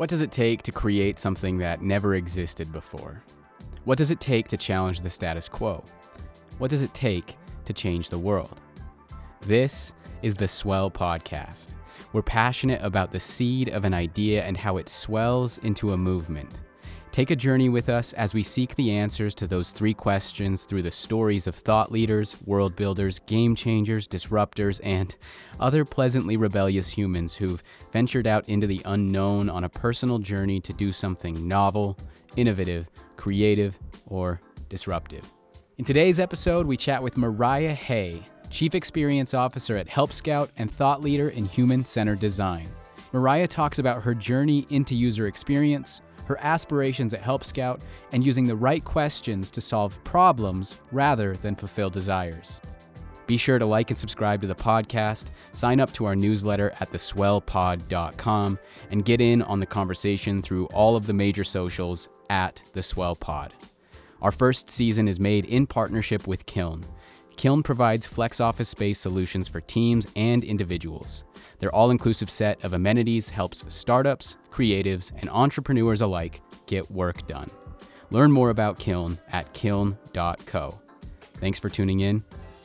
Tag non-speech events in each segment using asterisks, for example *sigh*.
What does it take to create something that never existed before? What does it take to challenge the status quo? What does it take to change the world? This is the Swell Podcast. We're passionate about the seed of an idea and how it swells into a movement. Take a journey with us as we seek the answers to those three questions through the stories of thought leaders, world builders, game changers, disruptors, and other pleasantly rebellious humans who've ventured out into the unknown on a personal journey to do something novel, innovative, creative, or disruptive. In today's episode, we chat with Mariah Hay, Chief Experience Officer at Help Scout and thought leader in human centered design. Mariah talks about her journey into user experience her aspirations at Help Scout, and using the right questions to solve problems rather than fulfill desires. Be sure to like and subscribe to the podcast, sign up to our newsletter at theswellpod.com, and get in on the conversation through all of the major socials at The Swell Pod. Our first season is made in partnership with Kiln. Kiln provides flex office space solutions for teams and individuals. Their all inclusive set of amenities helps startups, creatives, and entrepreneurs alike get work done. Learn more about Kiln at kiln.co. Thanks for tuning in.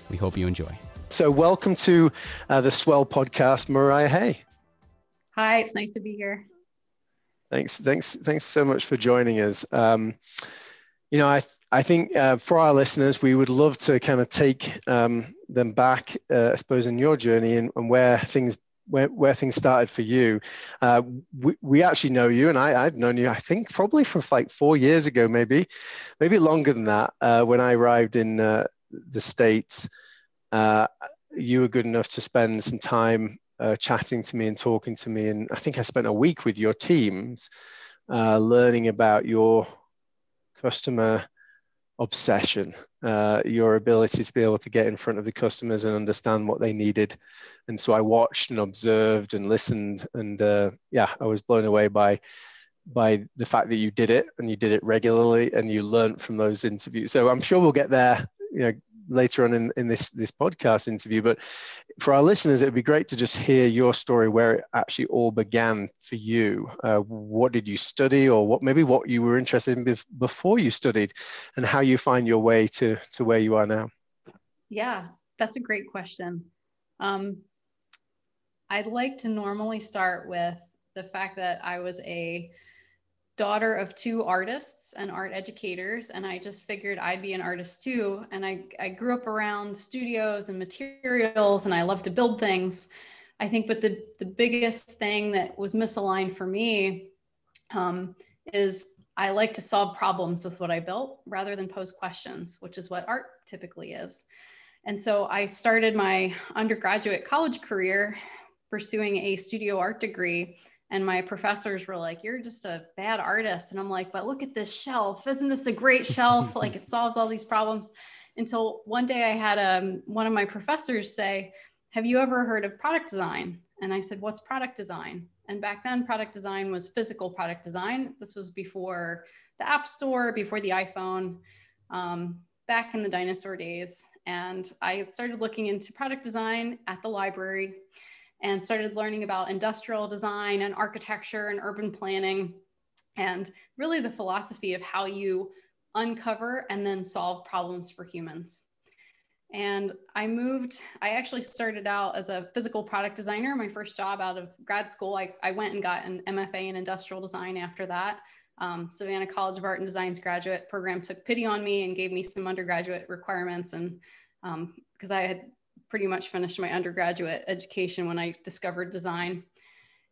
We hope you enjoy. So, welcome to uh, the Swell podcast, Mariah Hay. Hi, it's nice to be here. Thanks, thanks, thanks so much for joining us. Um, you know, I I think uh, for our listeners, we would love to kind of take um, them back, uh, I suppose, in your journey and, and where things where, where things started for you. Uh, we, we actually know you, and I, I've known you, I think, probably from like four years ago, maybe, maybe longer than that. Uh, when I arrived in uh, the States, uh, you were good enough to spend some time chatting to me and talking to me. And I think I spent a week with your teams learning about your customer obsession, uh, your ability to be able to get in front of the customers and understand what they needed. And so I watched and observed and listened, and uh, yeah, I was blown away by by the fact that you did it and you did it regularly and you learned from those interviews. So I'm sure we'll get there, you know, later on in, in this this podcast interview. But for our listeners, it would be great to just hear your story where it actually all began for you. Uh, what did you study, or what maybe what you were interested in bef- before you studied, and how you find your way to to where you are now. Yeah, that's a great question. Um, I'd like to normally start with the fact that I was a daughter of two artists and art educators and i just figured i'd be an artist too. And I, I grew up around studios and materials and i love to build things. I think but the, the biggest thing that was misaligned for me um, is i like to solve problems with what i built rather than pose questions which is what art typically is. And so i started my undergraduate college career pursuing a studio art degree and my professors were like you're just a bad artist. And i'm like but look at this shelf. Isn't this a great shelf? *laughs* Like it solves all these problems. Until one day i had um, one of my professors say have you ever heard of product design? And i said what's product design? And back then product design was physical product design. This was before the app store before the iphone um, back in the dinosaur days. And i started looking into product design at the library and started learning about industrial design and architecture and urban planning and really the philosophy of how you uncover and then solve problems for humans. And I moved, I actually started out as a physical product designer. My first job out of grad school, I, I went and got an MFA in industrial design after that. Um, Savannah College of Art and Design's graduate program took pity on me and gave me some undergraduate requirements. And because um, I had pretty much finished my undergraduate education when I discovered design.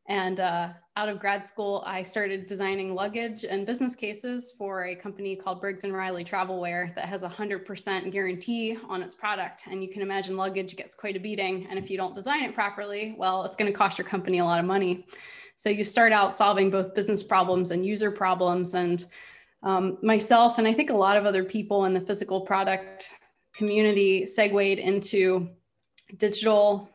And uh, out of grad school, I started designing luggage and business cases for a company called Briggs and Riley Travelware that has a 100% guarantee on its product. And you can imagine luggage gets quite a beating. And if you don't design it properly, well, it's going to cost your company a lot of money. So you start out solving both business problems and user problems. And um, myself, and I think a lot of other people in the physical product community, segued into digital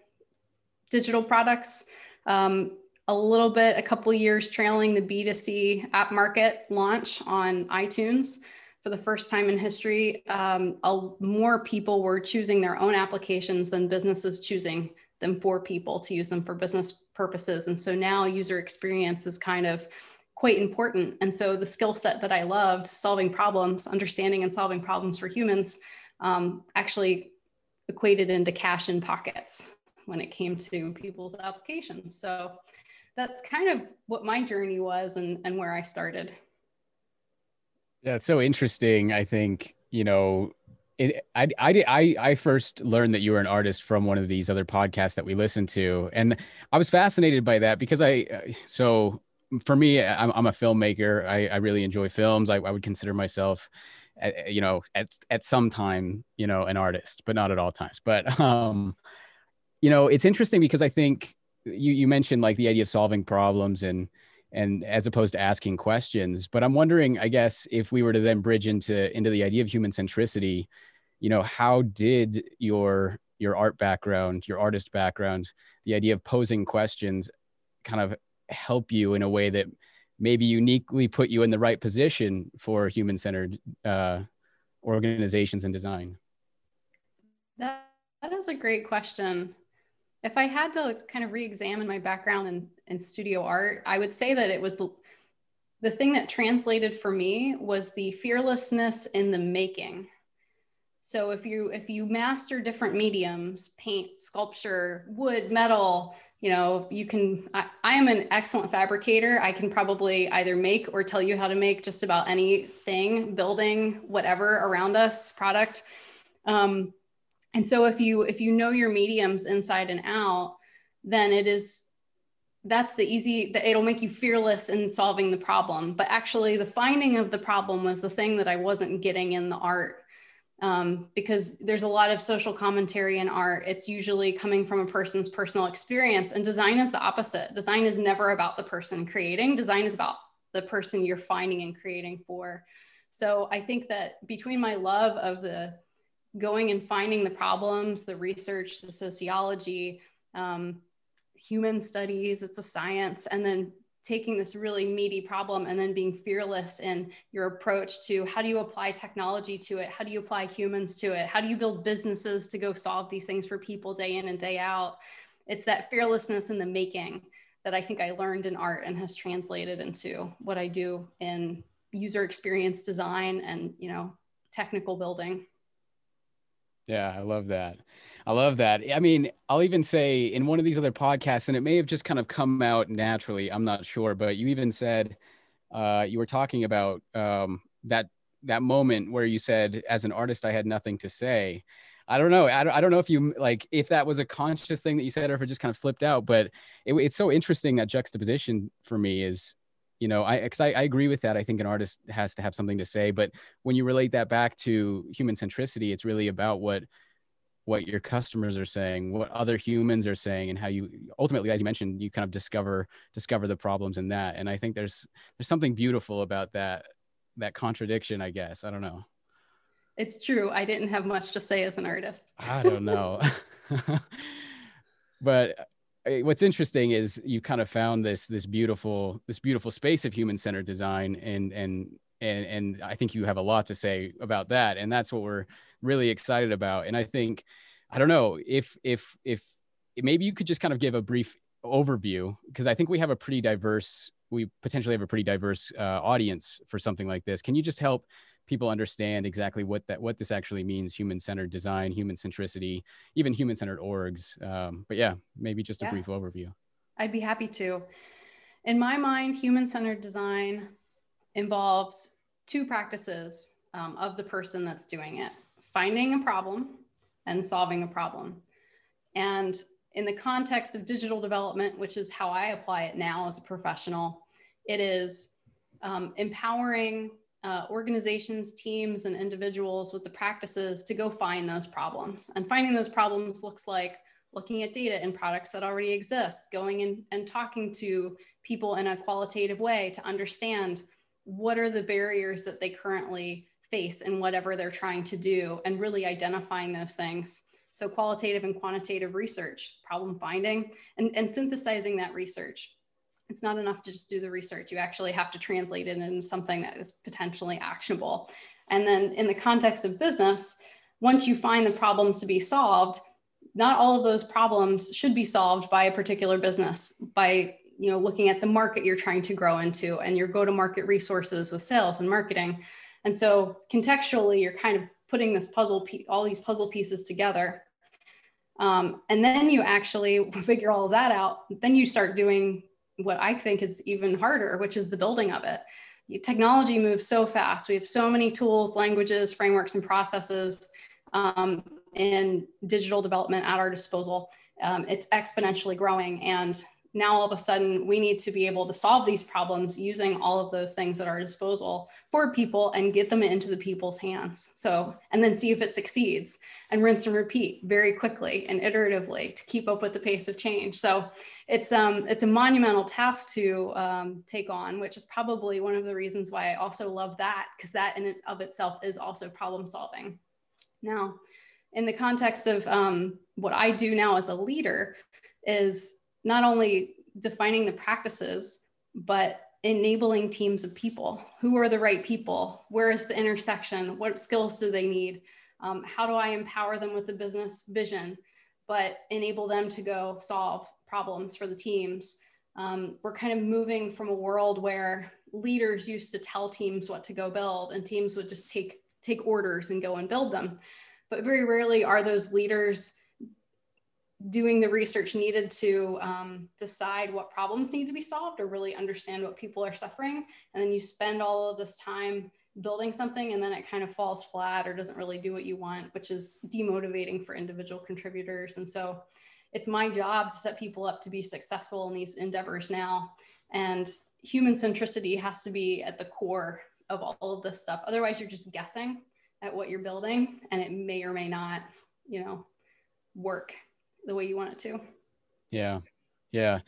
digital products. Um, a little bit, a couple years trailing the B2C app market launch on iTunes for the first time in history. Um, a, more people were choosing their own applications than businesses choosing them for people to use them for business purposes. And so now user experience is kind of quite important. And so the skill set that I loved, solving problems, understanding and solving problems for humans, um, actually equated into cash in pockets when it came to people's applications. So that's kind of what my journey was and, and where I started. Yeah, it's so interesting. I think, you know, it, I, I, I, I first learned that you were an artist from one of these other podcasts that we listened to. And I was fascinated by that because I, uh, so for me, I'm, I'm a filmmaker. I, I really enjoy films. I, I would consider myself, at, you know, at, at some time, you know, an artist, but not at all times. But, *laughs* um, you know, it's interesting because I think you, you mentioned like the idea of solving problems and, and as opposed to asking questions but i'm wondering i guess if we were to then bridge into into the idea of human centricity you know how did your your art background your artist background the idea of posing questions kind of help you in a way that maybe uniquely put you in the right position for human centered uh, organizations and design that, that is a great question if I had to kind of re-examine my background in, in studio art, I would say that it was the, the thing that translated for me was the fearlessness in the making. So if you if you master different mediums, paint, sculpture, wood, metal, you know, you can I, I am an excellent fabricator. I can probably either make or tell you how to make just about anything, building, whatever around us, product. Um, and so if you if you know your mediums inside and out then it is that's the easy that it'll make you fearless in solving the problem but actually the finding of the problem was the thing that i wasn't getting in the art um, because there's a lot of social commentary in art. It's usually coming from a person's personal experience and design is the opposite. Design is never about the person creating. Design is about the person you're finding and creating for. So i think that between my love of the going and finding the problems, the research, the sociology, um, human studies, it's a science, and then taking this really meaty problem and then being fearless in your approach to how do you apply technology to it? How do you apply humans to it? How do you build businesses to go solve these things for people day in and day out? It's that fearlessness in the making that I think I learned in art and has translated into what I do in user experience design and, you know, technical building. Yeah, I love that. I love that. I mean, I'll even say in one of these other podcasts, and it may have just kind of come out naturally. I'm not sure, but you even said uh, you were talking about um, that that moment where you said, as an artist, I had nothing to say. I don't know. I don't, I don't know if you like if that was a conscious thing that you said or if it just kind of slipped out. But it, it's so interesting that juxtaposition for me is you know i because I, I, agree with that. I think an artist has to have something to say but when you relate that back to human centricity it's really about what what your customers are saying what other humans are saying and how you ultimately as you mentioned you kind of discover discover the problems in that. And i think there's there's something beautiful about that that contradiction i guess. I don't know. It's true. I didn't have much to say as an artist. I don't know. *laughs* *laughs* But what's interesting is you kind of found this this beautiful this beautiful space of human centered design and and and and I think you have a lot to say about that and that's what we're really excited about and I think I don't know if if if maybe you could just kind of give a brief overview because I think we have a pretty diverse we potentially have a pretty diverse uh, audience for something like this. Can you just help people understand exactly what that what this actually means human-centered design human centricity even human-centered orgs. Um, but yeah maybe just a yeah. brief overview. I'd be happy to. In my mind human-centered design involves two practices um, of the person that's doing it finding a problem and solving a problem. And in the context of digital development which is how i apply it now as a professional it is um, empowering uh, organizations, teams, and individuals with the practices to go find those problems. And finding those problems looks like looking at data in products that already exist, going in and talking to people in a qualitative way to understand what are the barriers that they currently face in whatever they're trying to do, and really identifying those things. So, qualitative and quantitative research, problem finding, and, and synthesizing that research it's not enough to just do the research. You actually have to translate it into something that is potentially actionable. And then in the context of business, once you find the problems to be solved, not all of those problems should be solved by a particular business, by you know looking at the market you're trying to grow into and your go to market resources with sales and marketing and so contextually you're kind of putting this puzzle all these puzzle pieces together um, and then you actually *laughs* figure all of that out then you start doing what i think is even harder which is the building of it. Technology moves so fast. We have so many tools languages frameworks and processes um, in digital development at our disposal. Um, it's exponentially growing and now all of a sudden we need to be able to solve these problems using all of those things at our disposal for people and get them into the people's hands. So and then see if it succeeds and rinse and repeat very quickly and iteratively to keep up with the pace of change. So it's um it's a monumental task to um, take on which is probably one of the reasons why i also love that because that in and of itself is also problem solving. Now in the context of um, what i do now as a leader is not only defining the practices, but enabling teams of people. Who are the right people? Where is the intersection? What skills do they need? Um, how do I empower them with the business vision, but enable them to go solve problems for the teams? Um, we're kind of moving from a world where leaders used to tell teams what to go build, and teams would just take take orders and go and build them. But very rarely are those leaders doing the research needed to um, decide what problems need to be solved or really understand what people are suffering. And then you spend all of this time building something and then it kind of falls flat or doesn't really do what you want, which is demotivating for individual contributors. And so it's my job to set people up to be successful in these endeavors now. And human centricity has to be at the core of all of this stuff. Otherwise, you're just guessing at what you're building and it may or may not, you know, work the way you want it to. Yeah. Yeah.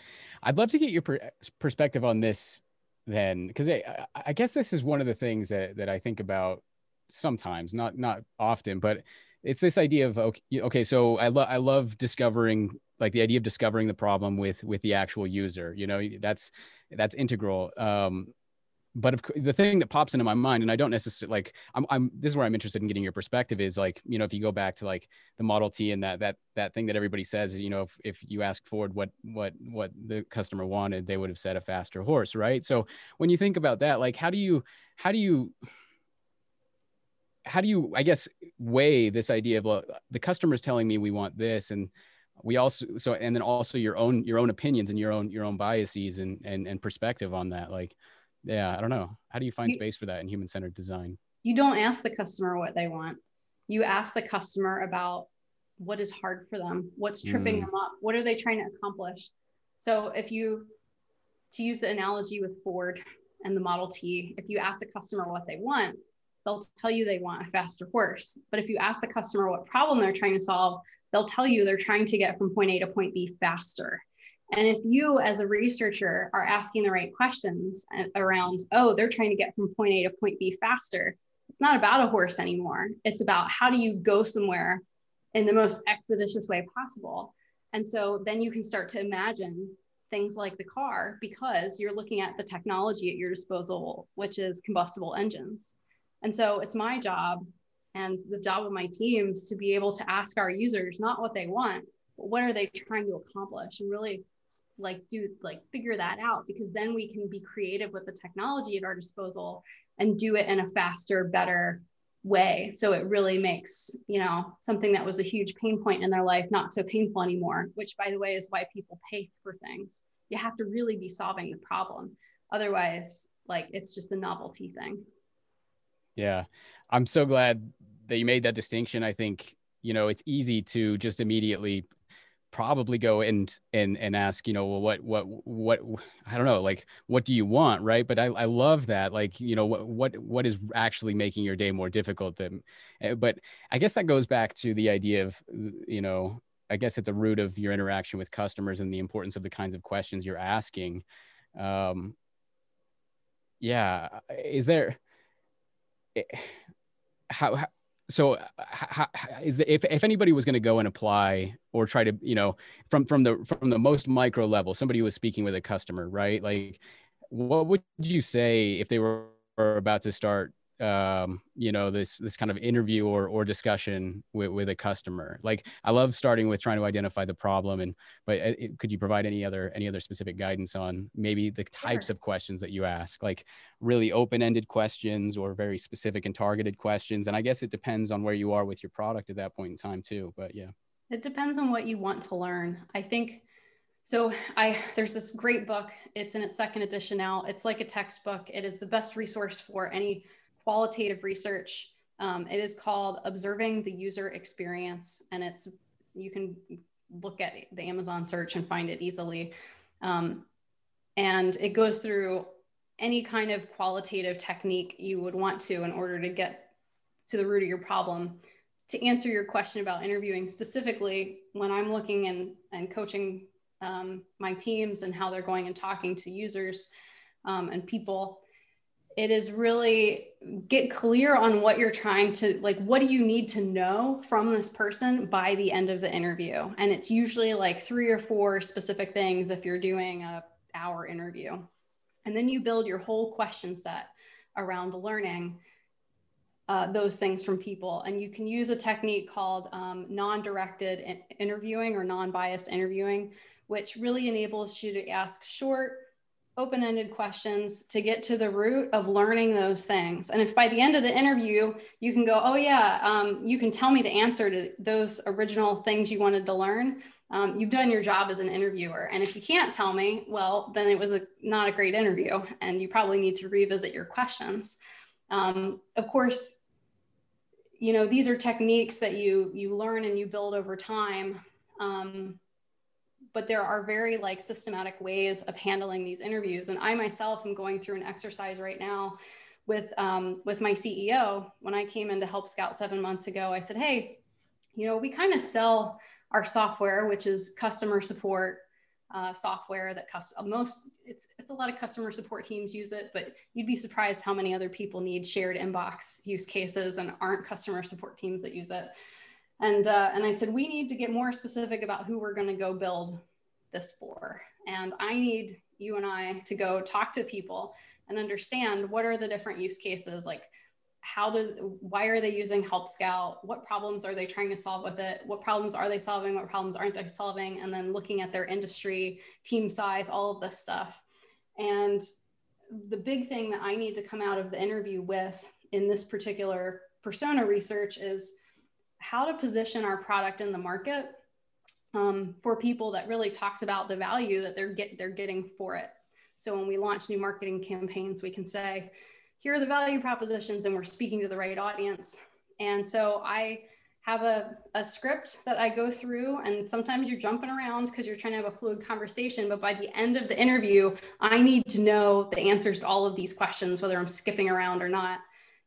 I'd love to get your per- perspective on this then, because I, I guess this is one of the things that, that I think about sometimes, not, not often, but it's this idea of, okay, okay so I love, I love discovering like the idea of discovering the problem with, with the actual user, you know, that's, that's integral. Um, but if, the thing that pops into my mind and i don't necessarily like I'm, I'm this is where i'm interested in getting your perspective is like you know if you go back to like the model t and that that that thing that everybody says you know if, if you ask ford what what what the customer wanted they would have said a faster horse right? So when you think about that like how do you how do you how do you i guess weigh this idea of well, the customer's telling me we want this and we also so and then also your own your own opinions and your own your own biases and and, and perspective on that like yeah i don't know. How do you find you, space for that in human centered design? You don't ask the customer what they want. You ask the customer about what is hard for them what's tripping mm. them up what are they trying to accomplish? So if you to use the analogy with ford and the model t if you ask the customer what they want they'll tell you they want a faster horse. But if you ask the customer what problem they're trying to solve they'll tell you they're trying to get from point a to point b faster and if you, as a researcher, are asking the right questions uh, around, oh, they're trying to get from point A to point B faster, it's not about a horse anymore. It's about how do you go somewhere in the most expeditious way possible. And so then you can start to imagine things like the car because you're looking at the technology at your disposal, which is combustible engines. And so it's my job and the job of my teams to be able to ask our users not what they want, but what are they trying to accomplish and really like do like figure that out because then we can be creative with the technology at our disposal and do it in a faster better way. So it really makes you know something that was a huge pain point in their life not so painful anymore which by the way is why people pay for things. You have to really be solving the problem. Otherwise like it's just a novelty thing. Yeah. I'm so glad that you made that distinction. I think you know it's easy to just immediately probably go and and and ask you know well what what what i don't know like what do you want right? But i, I love that like you know what what what is actually making your day more difficult than eh, but i guess that goes back to the idea of you know i guess at the root of your interaction with customers and the importance of the kinds of questions you're asking um yeah is there eh, how, how so uh, how, is if, if anybody was going to go and apply or try to you know from from the from the most micro level somebody was speaking with a customer right? Like what would you say if they were about to start um, you know this this kind of interview or or discussion with, with a customer like i love starting with trying to identify the problem and but uh, it, could you provide any other any other specific guidance on maybe the types sure. of questions that you ask like really open-ended questions or very specific and targeted questions and i guess it depends on where you are with your product at that point in time too but yeah it depends on what you want to learn i think so I there's this great book. It's in its second edition now. It's like a textbook. It is the best resource for any qualitative research. Um, it is called Observing the User Experience, and it's you can look at the Amazon search and find it easily. Um, and it goes through any kind of qualitative technique you would want to in order to get to the root of your problem. To answer your question about interviewing specifically, when I'm looking and, and coaching um, my teams and how they're going and talking to users um, and people it is really get clear on what you're trying to like what do you need to know from this person by the end of the interview? And it's usually like three or four specific things if you're doing a hour interview. And then you build your whole question set around learning uh, those things from people. And you can use a technique called um, non-directed interviewing or non-biased interviewing which really enables you to ask short open-ended questions to get to the root of learning those things. And if by the end of the interview you can go oh yeah um, you can tell me the answer to those original things you wanted to learn um, you've done your job as an interviewer. And if you can't tell me well then it was a, not a great interview and you probably need to revisit your questions. Um, of course you know these are techniques that you you learn and you build over time. Um, but there are very like systematic ways of handling these interviews. And I myself am going through an exercise right now with um, with my CEO. When I came in to Help Scout seven months ago, I said, "Hey, you know, we kind of sell our software, which is customer support uh, software that cust- most it's it's a lot of customer support teams use it, but you'd be surprised how many other people need shared inbox use cases and aren't customer support teams that use it." And, uh, and I said, we need to get more specific about who we're going to go build this for. And I need you and I to go talk to people and understand what are the different use cases like how do why are they using help scout? What problems are they trying to solve with it? What problems are they solving? What problems aren't they solving? And then looking at their industry team size all of this stuff. And the big thing that i need to come out of the interview with in this particular persona research is how to position our product in the market um, for people that really talks about the value that they're get they're getting for it. So when we launch new marketing campaigns, we can say, here are the value propositions, and we're speaking to the right audience. And so I have a, a script that I go through, and sometimes you're jumping around because you're trying to have a fluid conversation. But by the end of the interview, I need to know the answers to all of these questions, whether I'm skipping around or not.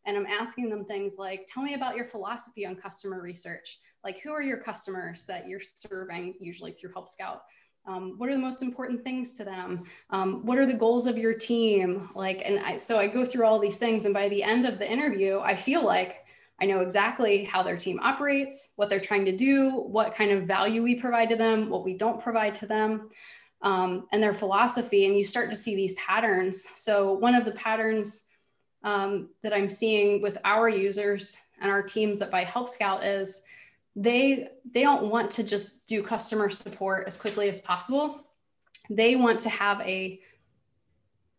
And I'm asking them things like, tell me about your philosophy on customer research. Like, who are your customers that you're serving, usually through Help Scout? Um, what are the most important things to them? Um, what are the goals of your team? Like, and I, so I go through all these things. And by the end of the interview, I feel like I know exactly how their team operates, what they're trying to do, what kind of value we provide to them, what we don't provide to them. Um, and their philosophy, and you start to see these patterns. So, one of the patterns um, that I'm seeing with our users and our teams that buy Help Scout is they they don't want to just do customer support as quickly as possible. They want to have a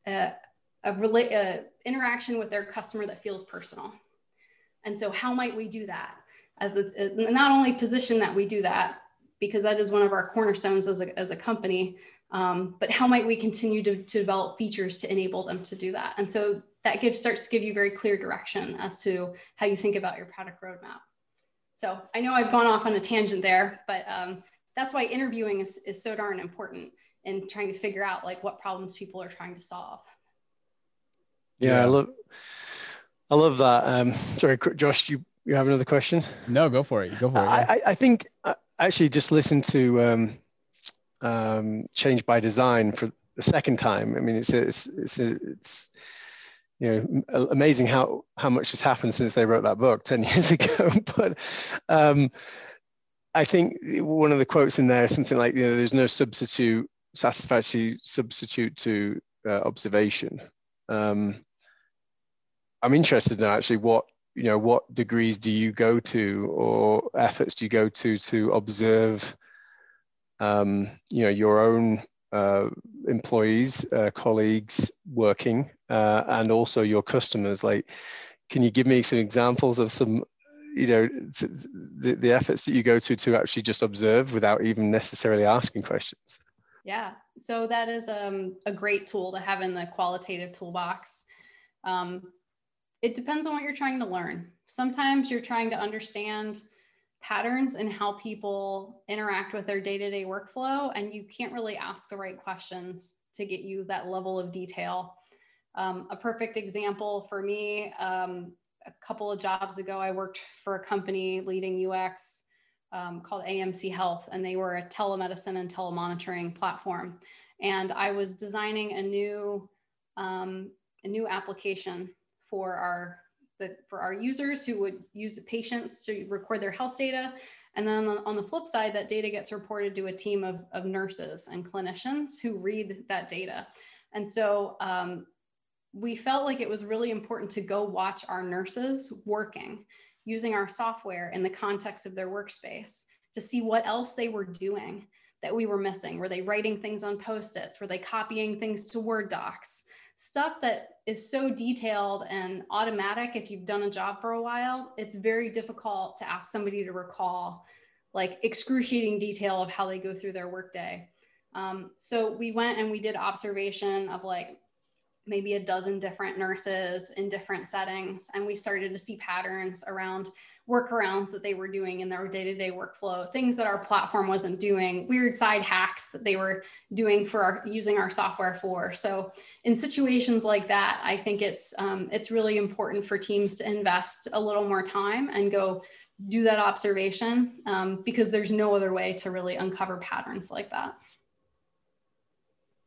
a, a, a interaction with their customer that feels personal. And so, how might we do that? As a, a, not only position that we do that, because that is one of our cornerstones as a, as a company, um, but how might we continue to, to develop features to enable them to do that? And so that gives starts to give you very clear direction as to how you think about your product roadmap. So I know I've gone off on a tangent there, but um, that's why interviewing is, is so darn important in trying to figure out like what problems people are trying to solve. Yeah, yeah. I love, I love that. Um, sorry, Josh, you you have another question? No, go for it. Go for it. Yeah. I, I think I uh, actually just listened to um, um, Change by Design for the second time. I mean, it's it's it's, it's you know amazing how how much has happened since they wrote that book *laughs* 10 years ago *laughs* but um, i think one of the quotes in there is something like you know there's no substitute satisfactory substitute to uh, observation. Um, I'm interested in actually what you know what degrees do you go to or efforts do you go to to observe um, you know your own uh, employees uh, colleagues working uh, and also your customers like can you give me some examples of some you know the, the efforts that you go to to actually just observe without even necessarily asking questions yeah so that is um, a great tool to have in the qualitative toolbox um, it depends on what you're trying to learn. Sometimes you're trying to understand patterns and how people interact with their day to day workflow, and you can't really ask the right questions to get you that level of detail. Um, a perfect example for me um, a couple of jobs ago, I worked for a company leading UX um, called AMC Health, and they were a telemedicine and telemonitoring platform. And I was designing a new um, a new application for our the, for our users who would use the patients to record their health data. And then on the flip side, that data gets reported to a team of, of nurses and clinicians who read that data. And so um, we felt like it was really important to go watch our nurses working using our software in the context of their workspace to see what else they were doing that we were missing. Were they writing things on post its? Were they copying things to Word docs? stuff that is so detailed and automatic if you've done a job for a while it's very difficult to ask somebody to recall like excruciating detail of how they go through their workday um, so we went and we did observation of like maybe a dozen different nurses in different settings and we started to see patterns around workarounds that they were doing in their day-to-day workflow things that our platform wasn't doing weird side hacks that they were doing for our using our software for. So in situations like that i think it's um, it's really important for teams to invest a little more time and go do that observation um, because there's no other way to really uncover patterns like that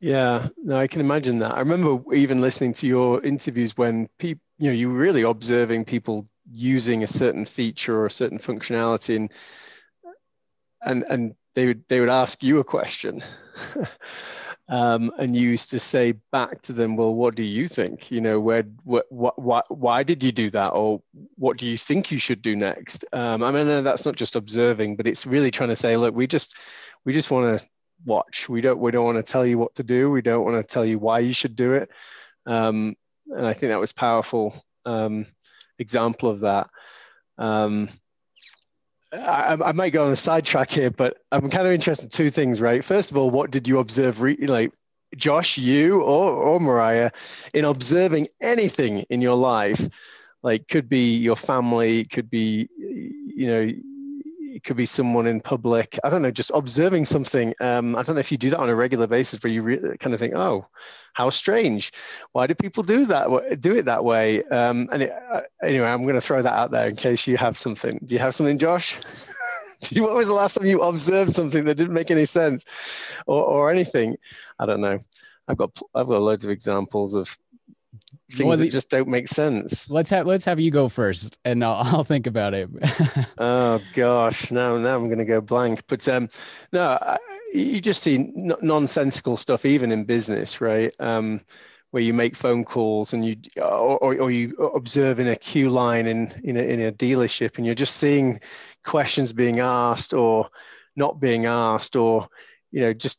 yeah no i can imagine that. I remember even listening to your interviews when people you know you were really observing people using a certain feature or a certain functionality and and and they would they would ask you a question. *laughs* Um, and you used to say back to them well what do you think? You know where what, what why did you do that? Or what do you think you should do next? Um, i mean that's not just observing but it's really trying to say look we just we just want to watch we don't we don't want to tell you what to do we don't want to tell you why you should do it um, and i think that was powerful um, example of that. Um, I, I, might go on a sidetrack here, but I'm kind of interested in two things, right? First of all, what did you observe, re- like Josh, you or, or Mariah, in observing anything in your life? Like, could be your family, could be, you know, it could be someone in public. I don't know, just observing something. Um, I don't know if you do that on a regular basis, where you re- kind of think, oh, how strange. Why do people do that? Do it that way? Um, and it, uh, anyway, I'm going to throw that out there in case you have something. Do you have something, Josh? *laughs* what was the last time you observed something that didn't make any sense, or, or anything? I don't know. I've got I've got loads of examples of things well, that just don't make sense. Let's have let's have you go first, and I'll, *laughs* I'll think about it. *laughs* oh gosh, now now I'm going to go blank. But um, no, I, you just see nonsensical stuff even in business, right? Um, where you make phone calls and you or, or you observe in a queue line in in a, in a dealership, and you're just seeing questions being asked or not being asked, or you know just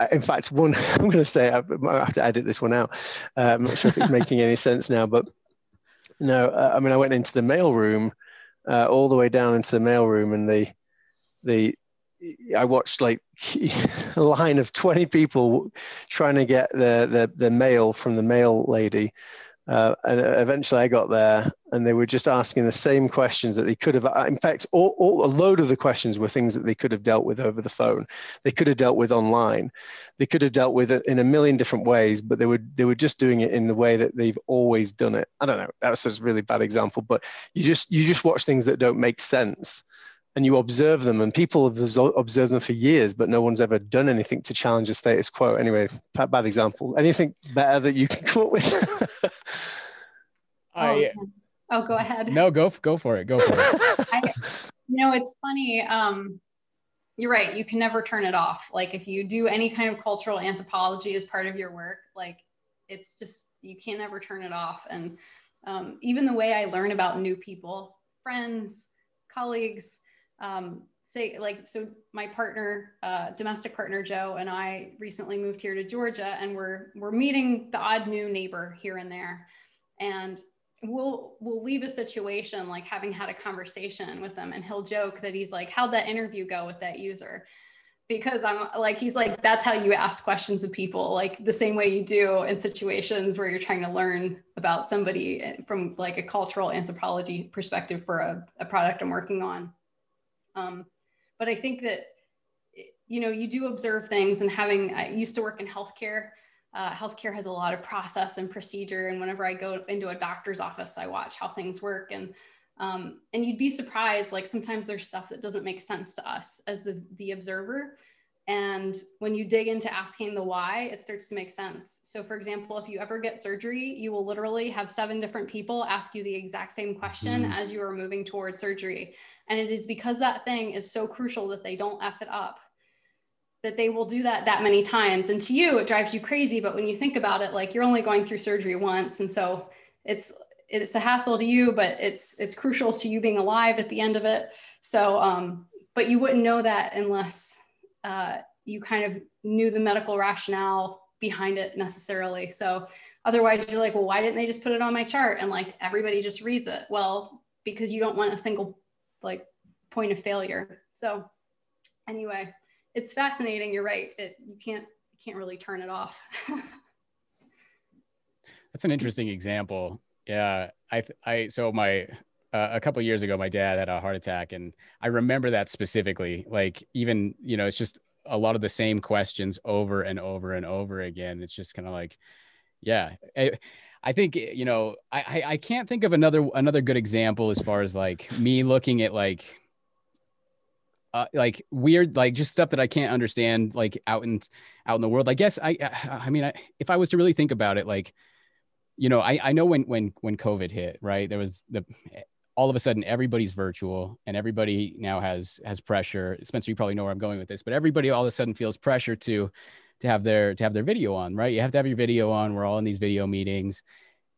uh, in fact, one *laughs* I'm going to say I have to edit this one out. Uh, I'm not sure if it's making any sense now, but no, uh, I mean I went into the mail room, uh, all the way down into the mail room, and the the I watched like *laughs* a line of 20 people trying to get the the, the mail from the mail lady, uh, and eventually I got there and they were just asking the same questions that they could have. In fact, all, all, a load of the questions were things that they could have dealt with over the phone. They could have dealt with online. They could have dealt with it in a million different ways, but they were, they were just doing it in the way that they've always done it. I don't know. That was a really bad example, but you just, you just watch things that don't make sense and you observe them and people have observed them for years but no one's ever done anything to challenge the status quo. Anyway bad example. Anything better that you can come up with? *laughs* I, oh, oh, go ahead. No go go for it go for it. *laughs* I, you know it's funny um, you're right you can never turn it off. Like if you do any kind of cultural anthropology as part of your work like it's just you can't ever turn it off. And Um, even the way I learn about new people, friends, colleagues, um, say like so my partner uh, domestic partner joe and i recently moved here to georgia and we're we're meeting the odd new neighbor here and there. And we'll we'll leave a situation like having had a conversation with them and he'll joke that he's like how'd that interview go with that user? Because i'm like he's like that's how you ask questions of people like the same way you do in situations where you're trying to learn about somebody from like a cultural anthropology perspective for a, a product i'm working on um, but I think that you know you do observe things and having I used to work in healthcare. Uh, healthcare has a lot of process and procedure, and whenever I go into a doctor's office, I watch how things work and um, and you'd be surprised like sometimes there's stuff that doesn't make sense to us as the the observer and when you dig into asking the why, it starts to make sense. So, for example, if you ever get surgery, you will literally have seven different people ask you the exact same question mm. as you are moving towards surgery. And it is because that thing is so crucial that they don't F it up that they will do that that many times. And to you, it drives you crazy. But when you think about it, like you're only going through surgery once. And so it's, it's a hassle to you, but it's, it's crucial to you being alive at the end of it. So, um, but you wouldn't know that unless uh, you kind of knew the medical rationale behind it necessarily. So otherwise you're like, well, why didn't they just put it on my chart? And like everybody just reads it. Well, because you don't want a single like point of failure. So anyway, it's fascinating. You're right. It, you can't, you can't really turn it off. *laughs* That's an interesting example. Yeah. I, I, so my, uh, a couple years ago, my dad had a heart attack, and I remember that specifically. Like, even you know, it's just a lot of the same questions over and over and over again. It's just kind of like, yeah. I, I think you know, I I can't think of another another good example as far as like me looking at like uh, like weird like just stuff that i can't understand like out in out in the world. I guess i i mean I, if i was to really think about it like you know i i know when when when covid hit right? There was the all of a sudden everybody's virtual and everybody now has has pressure. Spencer you probably know where i'm going with this but everybody all of a sudden feels pressure to to have their to have their video on right? You have to have your video on. We're all in these video meetings.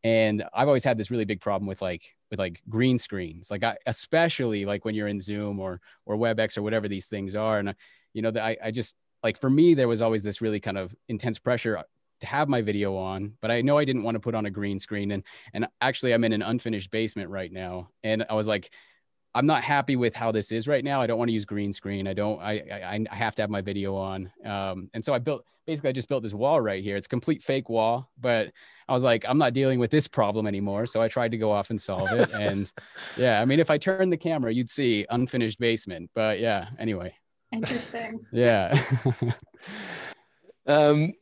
And i've always had this really big problem with like with like green screens. Like I, especially like when you're in zoom or or webex or whatever these things are. And you know I, I just like for me there was always this really kind of intense pressure to have my video on, but I know I didn't want to put on a green screen. And and actually, I'm in an unfinished basement right now, and I was like, I'm not happy with how this is right now. I don't want to use green screen. I don't. I I, I have to have my video on. Um, and so I built basically I just built this wall right here. It's complete fake wall, but I was like, I'm not dealing with this problem anymore. So I tried to go off and solve it. and *laughs* yeah, I mean, if I turn the camera, you'd see unfinished basement. But yeah, anyway. Interesting. Yeah. *laughs* um,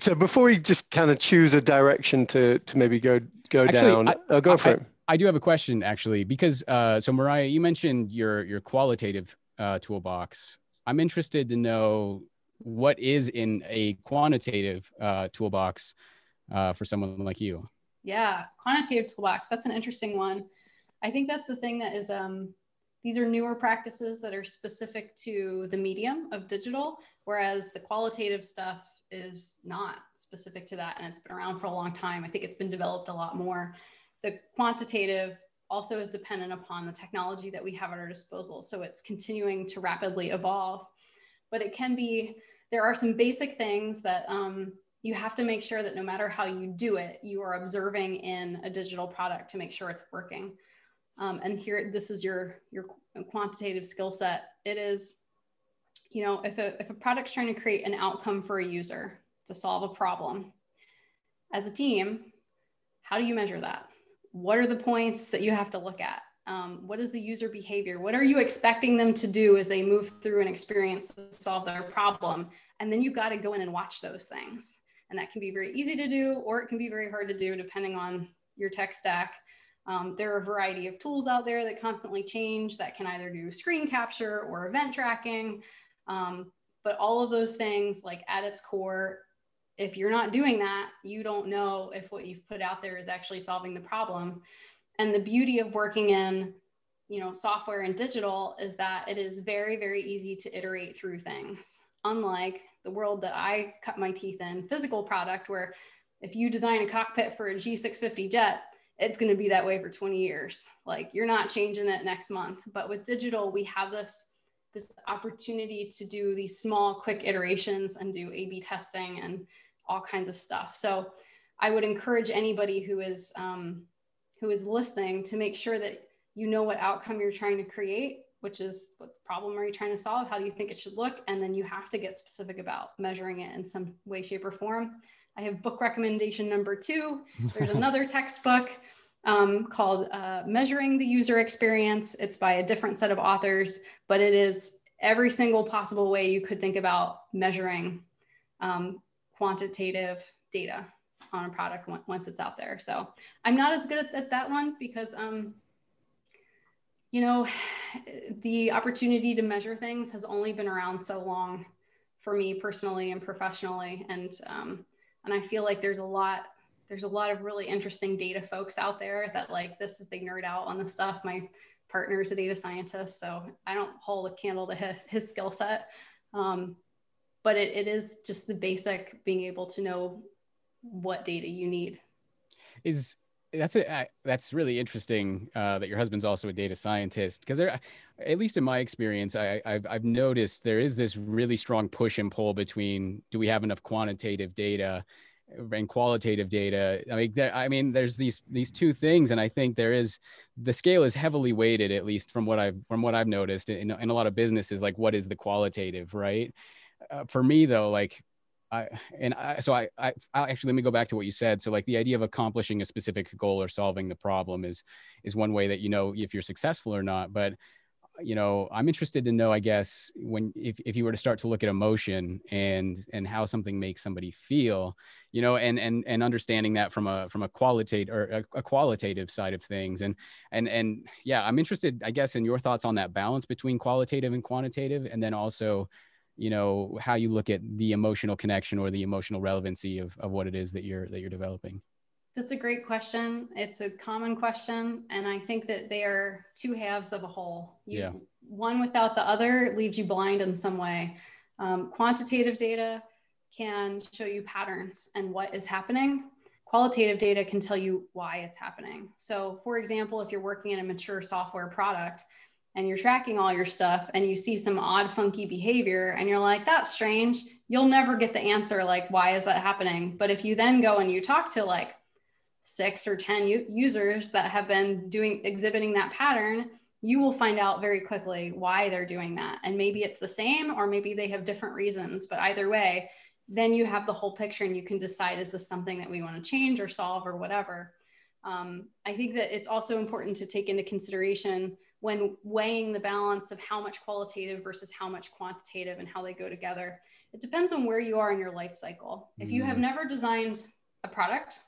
so before we just kind of choose a direction to to maybe go go actually, down, I, uh, go for I, it. I do have a question actually because uh, so Mariah, you mentioned your your qualitative uh, toolbox. I'm interested to know what is in a quantitative uh, toolbox uh, for someone like you. Yeah, quantitative toolbox. That's an interesting one. I think that's the thing that is um, these are newer practices that are specific to the medium of digital, whereas the qualitative stuff is not specific to that and it's been around for a long time. I think it's been developed a lot more. The quantitative also is dependent upon the technology that we have at our disposal. So it's continuing to rapidly evolve. But it can be, there are some basic things that um, you have to make sure that no matter how you do it, you are observing in a digital product to make sure it's working. Um, and here, this is your, your quantitative skill set. It is you know, if a, if a product's trying to create an outcome for a user to solve a problem, as a team, how do you measure that? What are the points that you have to look at? Um, what is the user behavior? What are you expecting them to do as they move through an experience to solve their problem? And then you've got to go in and watch those things. And that can be very easy to do, or it can be very hard to do depending on your tech stack. Um, there are a variety of tools out there that constantly change that can either do screen capture or event tracking. Um, but all of those things, like at its core, if you're not doing that, you don't know if what you've put out there is actually solving the problem. And the beauty of working in, you know, software and digital is that it is very, very easy to iterate through things. Unlike the world that I cut my teeth in, physical product, where if you design a cockpit for a G650 jet, it's going to be that way for 20 years. Like you're not changing it next month. But with digital, we have this this opportunity to do these small, quick iterations and do A/B testing and all kinds of stuff. So I would encourage anybody who is um, who is listening to make sure that you know what outcome you're trying to create, which is what problem are you trying to solve? How do you think it should look? And then you have to get specific about measuring it in some way, shape, or form. I have book recommendation number two. There's *laughs* another textbook um, called uh, Measuring the User Experience. It's by a different set of authors, but it is every single possible way you could think about measuring um, quantitative data on a product once it's out there. So I'm not as good at, at that one because, um, you know, *sighs* the opportunity to measure things has only been around so long for me personally and professionally. And, um, and I feel like there's a lot, there's a lot of really interesting data folks out there that like this is they nerd out on the stuff. My partner is a data scientist, so I don't hold a candle to his, his skill set. Um, but it, it is just the basic being able to know what data you need. Is that's a that's really interesting uh, that your husband's also a data scientist because there, at least in my experience, I, I've I've noticed there is this really strong push and pull between do we have enough quantitative data and qualitative data. I mean, there, I mean, there's these these two things, and I think there is the scale is heavily weighted, at least from what I've from what I've noticed in, in a lot of businesses. Like, what is the qualitative, right? Uh, for me, though, like I, and I, so I, I, I'll actually let me go back to what you said. So like the idea of accomplishing a specific goal or solving the problem is, is one way that you know if you're successful or not. But you know, I'm interested to know, I guess, when if, if you were to start to look at emotion and and how something makes somebody feel, you know, and and and understanding that from a from a qualitative or a, a qualitative side of things, and and and yeah, I'm interested, I guess, in your thoughts on that balance between qualitative and quantitative, and then also you know how you look at the emotional connection or the emotional relevancy of, of what it is that you're that you're developing? That's a great question. It's a common question and i think that they are two halves of a whole. You, yeah. one without the other leaves you blind in some way. Um, quantitative data can show you patterns and what is happening. Qualitative data can tell you why it's happening. So for example if you're working in a mature software product and you're tracking all your stuff and you see some odd, funky behavior and you're like, that's strange, you'll never get the answer like, why is that happening? But if you then go and you talk to like six or 10 u- users that have been doing exhibiting that pattern, you will find out very quickly why they're doing that. And maybe it's the same or maybe they have different reasons, but either way, then you have the whole picture and you can decide is this something that we want to change or solve or whatever. Um, I think that it's also important to take into consideration when weighing the balance of how much qualitative versus how much quantitative and how they go together. It depends on where you are in your life cycle. If you have mm. never designed a product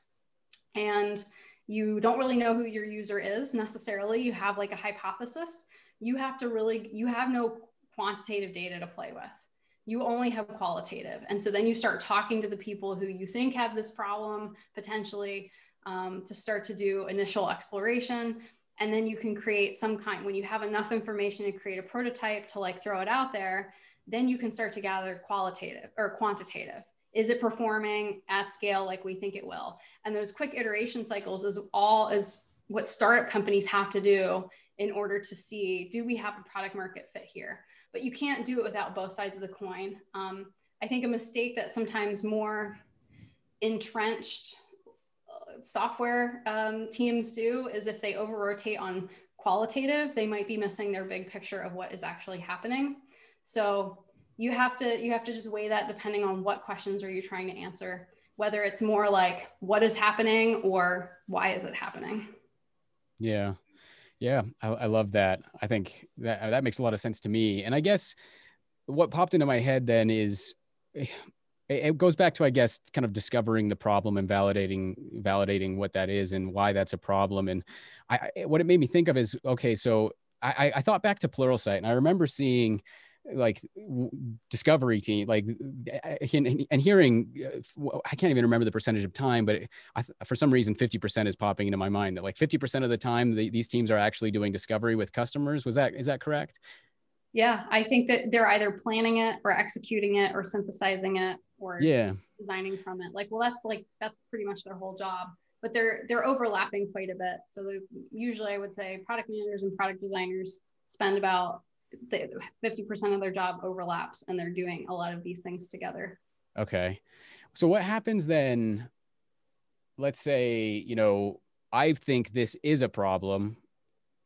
and you don't really know who your user is necessarily, you have like a hypothesis, you have to really, you have no quantitative data to play with. You only have qualitative. And so then you start talking to the people who you think have this problem potentially um, to start to do initial exploration and then you can create some kind when you have enough information to create a prototype to like throw it out there then you can start to gather qualitative or quantitative. Is it performing at scale like we think it will? And those quick iteration cycles is all is what startup companies have to do in order to see do we have a product market fit here? But you can't do it without both sides of the coin. Um, i think a mistake that sometimes more entrenched software um, teams do is if they over rotate on qualitative, they might be missing their big picture of what is actually happening. So you have to you have to just weigh that depending on what questions are you trying to answer, whether it's more like what is happening or why is it happening. Yeah. Yeah, I, I love that. I think that that makes a lot of sense to me. And I guess what popped into my head then is it goes back to i guess kind of discovering the problem and validating validating what that is and why that's a problem. And i what it made me think of is okay so i i thought back to pluralsight and i remember seeing like discovery team like and hearing uh, i can't even remember the percentage of time but I, for some reason 50% is popping into my mind that like 50% of the time the, these teams are actually doing discovery with customers. Was that is that correct? Yeah i think that they're either planning it or executing it or synthesizing it or yeah designing from it like well that's like that's pretty much their whole job but they're they're overlapping quite a bit. So usually I would say product managers and product designers spend about 50% of their job overlaps and they're doing a lot of these things together. Okay. So what happens then? Let's say, you know, I think this is a problem.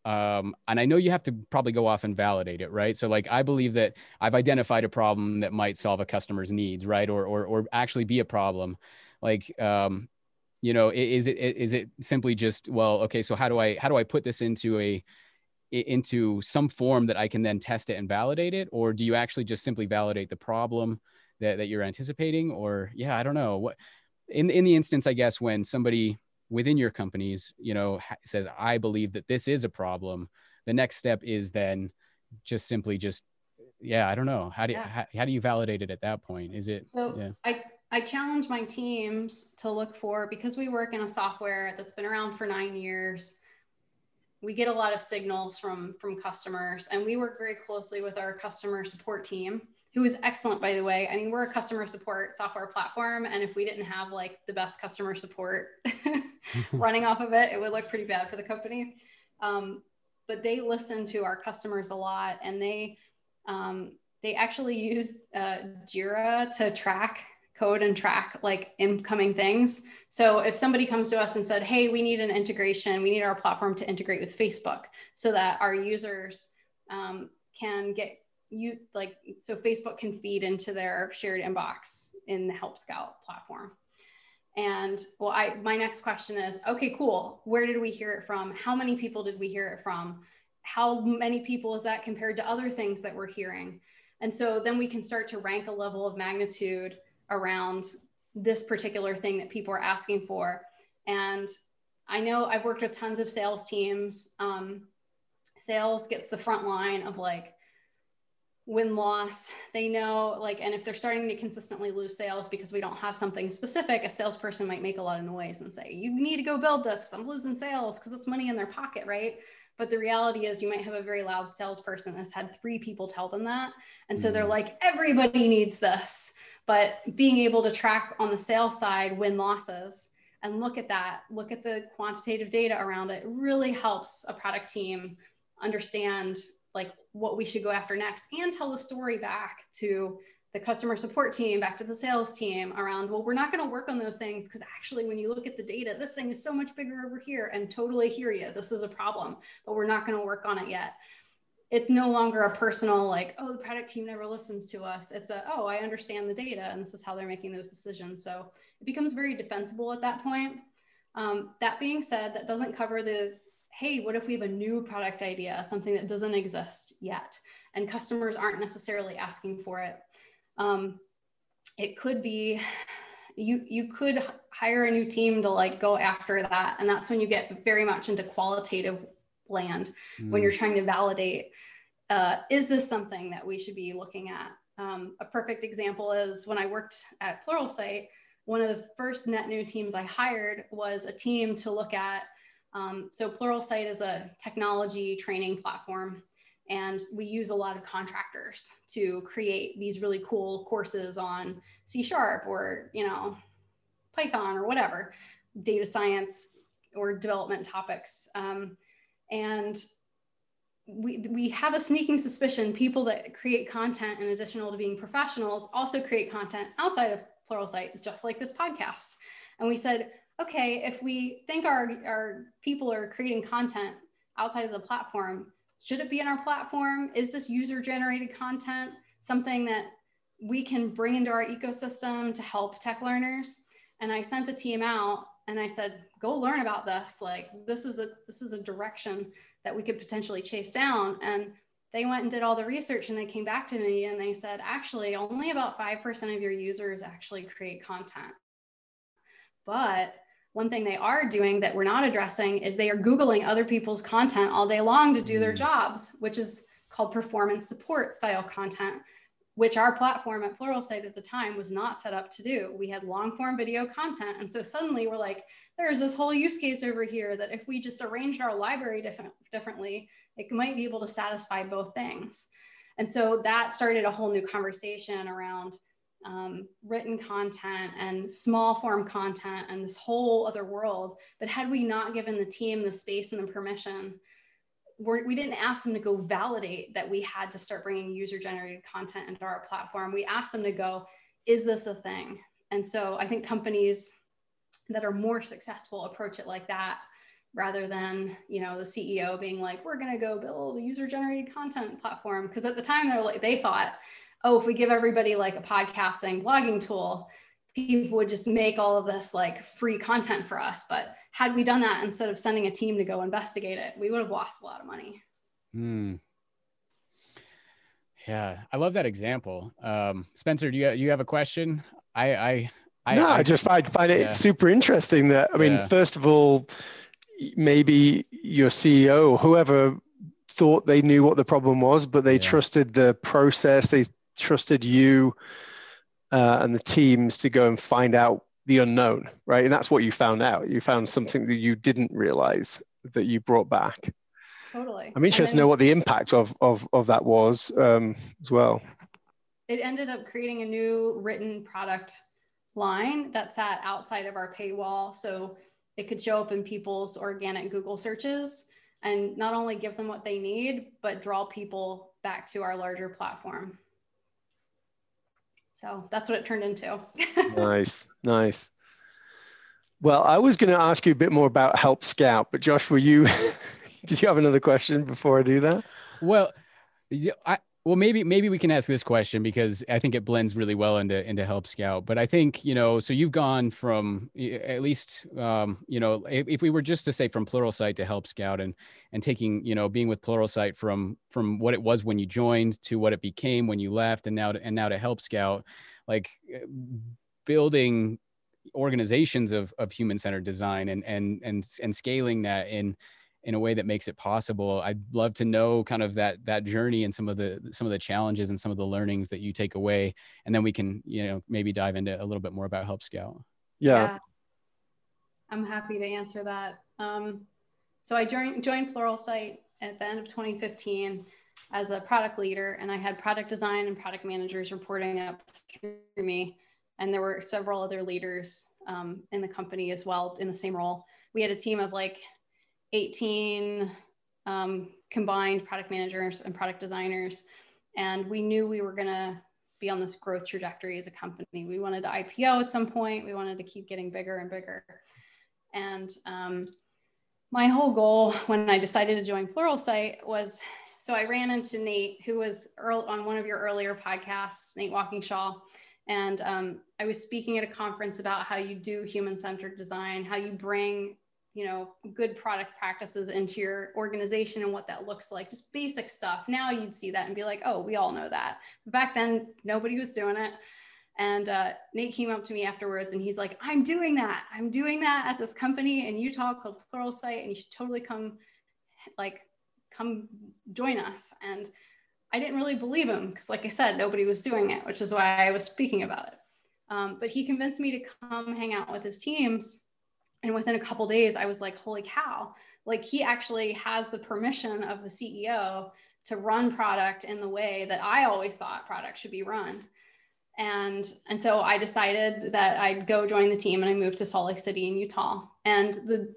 Um, and I know you have to probably go off and validate it, right? So like I believe that I've identified a problem that might solve a customer's needs, right? Or or or actually be a problem. Like um, you know, is it is it simply just well, okay, so how do I how do I put this into a into some form that I can then test it and validate it? Or do you actually just simply validate the problem that, that you're anticipating? Or yeah, I don't know. What in in the instance, I guess, when somebody within your companies, you know, says, I believe that this is a problem, the next step is then just simply just yeah, I don't know. How do you, yeah. how, how do you validate it at that point? Is it so yeah. I I challenge my teams to look for because we work in a software that's been around for nine years we get a lot of signals from from customers and we work very closely with our customer support team who is excellent by the way i mean we're a customer support software platform and if we didn't have like the best customer support *laughs* running off of it it would look pretty bad for the company um, but they listen to our customers a lot and they um, they actually use uh, jira to track code and track like incoming things. So if somebody comes to us and said, "Hey, we need an integration. We need our platform to integrate with Facebook so that our users um, can get you like so Facebook can feed into their shared inbox in the Help Scout platform." And well, I my next question is, okay, cool. Where did we hear it from? How many people did we hear it from? How many people is that compared to other things that we're hearing? And so then we can start to rank a level of magnitude around this particular thing that people are asking for. And I know I've worked with tons of sales teams. Um, sales gets the front line of like win loss. They know, like, and if they're starting to consistently lose sales because we don't have something specific, a salesperson might make a lot of noise and say, You need to go build this because I'm losing sales because it's money in their pocket, right? But the reality is, you might have a very loud salesperson that's had three people tell them that. And so mm-hmm. they're like, Everybody needs this. But being able to track on the sales side win losses and look at that, look at the quantitative data around it, really helps a product team understand like what we should go after next and tell the story back to the customer support team back to the sales team around well we're not going to work on those things because actually when you look at the data this thing is so much bigger over here and totally hear you this is a problem but we're not going to work on it yet. It's no longer a personal like oh the product team never listens to us. It's a oh i understand the data and this is how they're making those decisions. So it becomes very defensible at that point. Um, that being said that doesn't cover the hey what if we have a new product idea something that doesn't exist yet and customers aren't necessarily asking for it um, it could be you you could hire a new team to like go after that and that's when you get very much into qualitative land mm. when you're mm. trying to validate uh, is this something that we should be looking at um, a perfect example is when i worked at pluralsight one of the first net new teams i hired was a team to look at um, so pluralsight is a technology training platform and we use a lot of contractors to create these really cool courses on c sharp or you know python or whatever data science or development topics. Um, and we, we have a sneaking suspicion people that create content in addition to being professionals also create content outside of pluralsight just like this podcast. And we said okay if we think our, our people are creating content outside of the platform should it be in our platform is this user generated content something that we can bring into our ecosystem to help tech learners and i sent a team out and I said, go learn about this. Like this is a this is a direction that we could potentially chase down. And they went and did all the research and they came back to me and they said, actually, only about 5% of your users actually create content. But one thing they are doing that we're not addressing is they are Googling other people's content all day long to do their mm. jobs, which is called performance support style content which our platform at Pluralsight at the time was not set up to do. We had long form video content. And so suddenly we're like, there's this whole use case over here that if we just arranged our library different, differently, it might be able to satisfy both things. And so that started a whole new conversation around um, written content and small form content and this whole other world. But had we not given the team the space and the permission, we're, we did not ask them to go validate that we had to start bringing user generated content into our platform. We asked them to go, is this a thing? And so I think companies that are more successful approach it like that rather than you know the ceo being like we're going to go build a user generated content platform because at the time they're like they thought oh, if we give everybody like a podcasting blogging tool, people would just make all of this like free content for us. But had we done that instead of sending a team to go investigate it, we would have lost a lot of money. Hmm. Yeah, I love that example. Um, Spencer, do you you have a question? I I I, no, I, I just find, find it yeah. super interesting that I mean, yeah. first of all, maybe your CEO, whoever thought they knew what the problem was, but they yeah. trusted the process. They trusted you uh, and the teams to go and find out the unknown, right? And that's what you found out. You found something that you didn't realize that you brought back. Totally. I'm interested then, to know what the impact of of, of that was um, as well. It ended up creating a new written product line that sat outside of our paywall, so it could show up in people's organic Google searches and not only give them what they need, but draw people back to our larger platform. So that's what it turned into. *laughs* nice, nice. Well, I was going to ask you a bit more about Help Scout, but Josh, were you? *laughs* did you have another question before I do that? Well, yeah, I well maybe maybe we can ask this question because i think it blends really well into into help scout but i think you know so you've gone from at least um, you know if, if we were just to say from Plural pluralsight to help scout and and taking you know being with Plural pluralsight from from what it was when you joined to what it became when you left and now to, and now to help scout like building organizations of of human centered design and and and and scaling that in in a way that makes it possible. I'd love to know kind of that that journey and some of the some of the challenges and some of the learnings that you take away, and then we can you know maybe dive into a little bit more about Help Scout. Yeah, yeah. I'm happy to answer that. Um, so I joined joined Pluralsight at the end of 2015 as a product leader, and I had product design and product managers reporting up through me, and there were several other leaders um, in the company as well in the same role. We had a team of like 18 um, combined product managers and product designers. And we knew we were going to be on this growth trajectory as a company. We wanted to IPO at some point, we wanted to keep getting bigger and bigger. And um, my whole goal when I decided to join Pluralsight was so I ran into Nate, who was on one of your earlier podcasts, Nate Walkingshaw. And um, I was speaking at a conference about how you do human centered design, how you bring you know good product practices into your organization and what that looks like just basic stuff. Now you'd see that and be like oh we all know that. But back then nobody was doing it. And uh, nate came up to me afterwards and he's like i'm doing that. I'm doing that at this company in utah called Plural pluralsight and you should totally come like come join us. And i didn't really believe him because like i said nobody was doing it which is why i was speaking about it. Um, but he convinced me to come hang out with his teams and within a couple days i was like holy cow. Like he actually has the permission of the ceo to run product in the way that i always thought product should be run. And and so i decided that i'd go join the team and i moved to salt lake city in utah. And the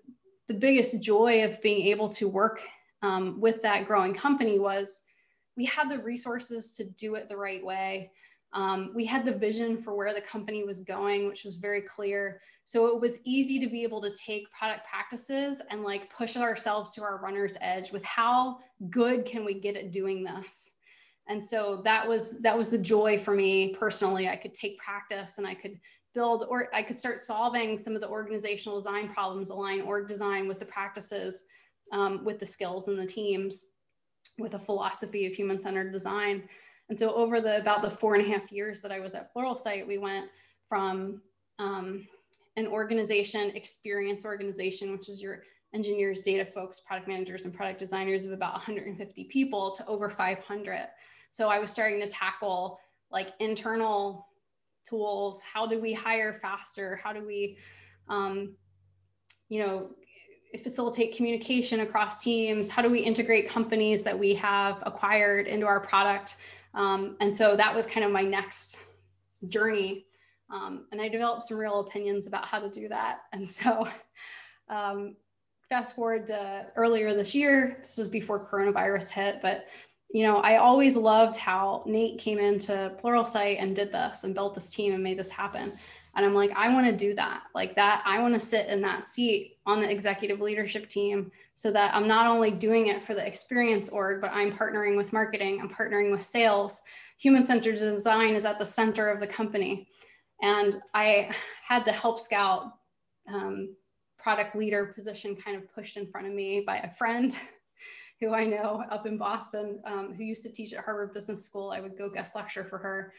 the biggest joy of being able to work um, with that growing company was we had the resources to do it the right way um, we had the vision for where the company was going, which was very clear. So it was easy to be able to take product practices and like push ourselves to our runner's edge with how good can we get at doing this. And so that was that was the joy for me personally. I could take practice and I could build or I could start solving some of the organizational design problems, align org design with the practices, um, with the skills and the teams, with a philosophy of human-centered design. And so over the about the four and a half years that I was at Pluralsight, we went from um, an organization, experience organization, which is your engineers, data folks, product managers, and product designers of about 150 people to over 500. So I was starting to tackle like internal tools. How do we hire faster? How do we, um, you know, facilitate communication across teams? How do we integrate companies that we have acquired into our product? Um, and so that was kind of my next journey. Um, and I developed some real opinions about how to do that. *laughs* And so, um, fast forward to earlier this year, this was before coronavirus hit, but you know, I always loved how Nate came into Pluralsight and did this and built this team and made this happen. And I'm like, I want to do that. Like that, I want to sit in that seat on the executive leadership team so that I'm not only doing it for the experience org, but I'm partnering with marketing, I'm partnering with sales. Human centered design is at the center of the company. And I had the Help Scout um, product leader position kind of pushed in front of me by a friend *laughs* who I know up in Boston, um, who used to teach at Harvard Business School. I would go guest lecture for her.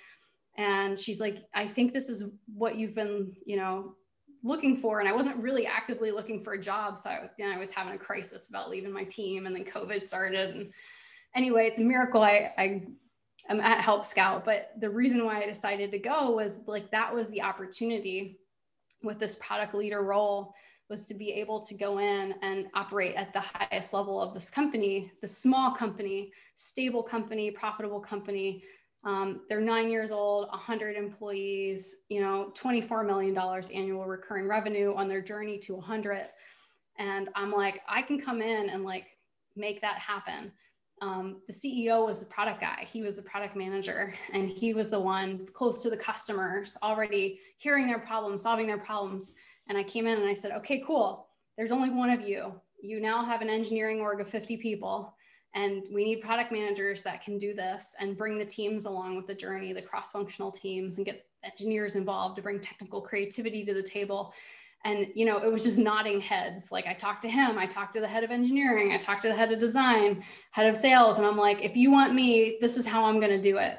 And she's like, I think this is what you've been, you know, looking for. And I wasn't really actively looking for a job. So I, know, I was having a crisis about leaving my team and then COVID started. And anyway, it's a miracle I, I am at Help Scout. But the reason why I decided to go was like, that was the opportunity with this product leader role was to be able to go in and operate at the highest level of this company, the small company, stable company, profitable company. Um, they're nine years old, 100 employees, you know, $24 million annual recurring revenue on their journey to 100. And I'm like, I can come in and like make that happen. Um, the CEO was the product guy. He was the product manager, and he was the one close to the customers, already hearing their problems, solving their problems. And I came in and I said, okay, cool. There's only one of you. You now have an engineering org of 50 people. And we need product managers that can do this and bring the teams along with the journey, the cross functional teams, and get engineers involved to bring technical creativity to the table. And, you know, it was just nodding heads. Like I talked to him, I talked to the head of engineering, I talked to the head of design, head of sales. And I'm like, if you want me, this is how I'm going to do it.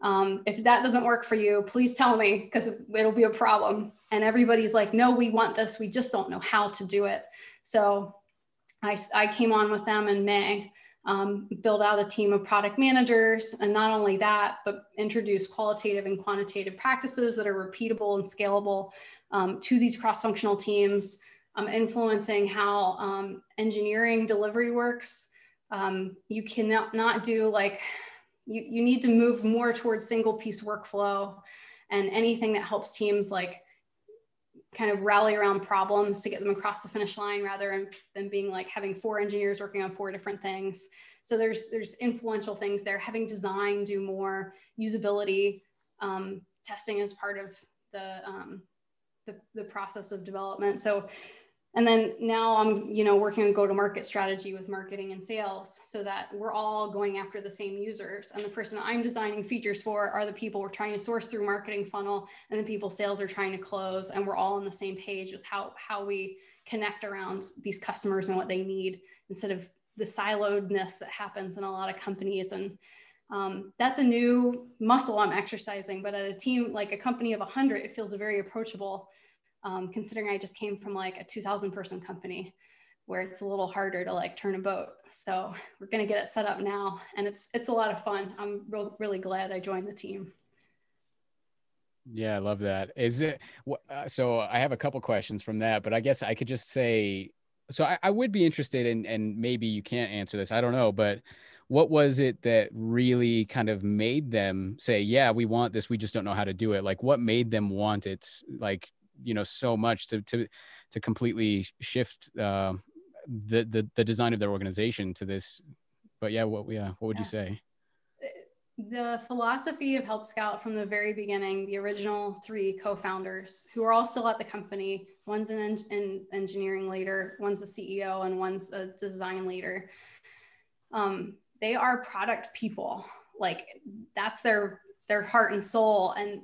Um, if that doesn't work for you, please tell me because it'll be a problem. And everybody's like, no, we want this. We just don't know how to do it. So I, I came on with them in May, um, build out a team of product managers. And not only that, but introduce qualitative and quantitative practices that are repeatable and scalable um, to these cross functional teams, um, influencing how um, engineering delivery works. Um, you cannot not do like you, you need to move more towards single piece workflow and anything that helps teams like kind of rally around problems to get them across the finish line rather than being like having four engineers working on four different things. So there's there's influential things there. Having design do more usability um, testing as part of the, um, the the process of development. So and then now i'm you know working on go to market strategy with marketing and sales so that we're all going after the same users. And the person i'm designing features for are the people we're trying to source through marketing funnel and the people sales are trying to close. And we're all on the same page with how how we connect around these customers and what they need instead of the siloedness that happens in a lot of companies. And um, that's a new muscle i'm exercising but at a team like a company of 100 it feels very approachable um, considering I just came from like a 2000 person company where it's a little harder to like turn a boat. So we're going to get it set up now and it's, it's a lot of fun. I'm real, really glad I joined the team. Yeah, I love that. Is it uh, so? I have a couple questions from that, but I guess I could just say so. I, I would be interested in, and maybe you can't answer this. I don't know, but what was it that really kind of made them say, "Yeah, we want this. We just don't know how to do it." Like, what made them want it? Like, you know so much to to to completely shift uh, the, the the design of their organization to this. But yeah, what yeah, what would yeah. you say? The philosophy of Help Scout from the very beginning, the original three co-founders who are all still at the company. One's an, en- an engineering leader, one's the CEO, and one's a design leader. Um, they are product people. Like that's their their heart and soul, and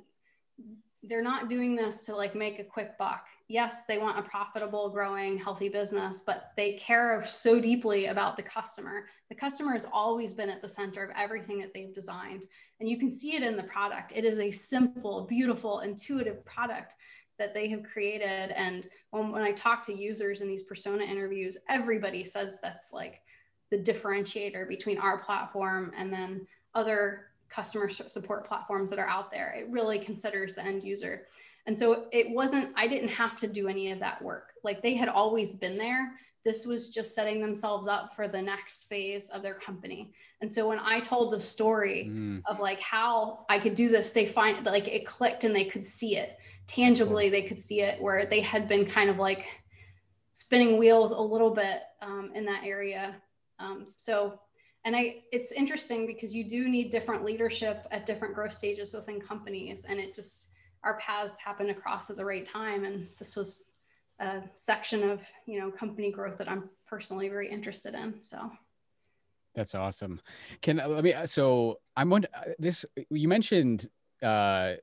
they're not doing this to like make a quick buck. Yes, they want a profitable, growing, healthy business, but they care so deeply about the customer. The customer has always been at the center of everything that they've designed. And you can see it in the product. It is a simple, beautiful, intuitive product that they have created. And when, when I talk to users in these persona interviews, everybody says that's like the differentiator between our platform and then other customer support platforms that are out there. It really considers the end user. And so it wasn't, I didn't have to do any of that work. Like they had always been there. This was just setting themselves up for the next phase of their company. And so when I told the story mm. of like how I could do this, they find like it clicked and they could see it tangibly. They could see it where they had been kind of like spinning wheels a little bit um, in that area. Um, so and I, it's interesting because you do need different leadership at different growth stages within companies, and it just our paths happened across at the right time. And this was a section of you know company growth that I'm personally very interested in. So that's awesome. Can I, let me so I'm wondering this you mentioned uh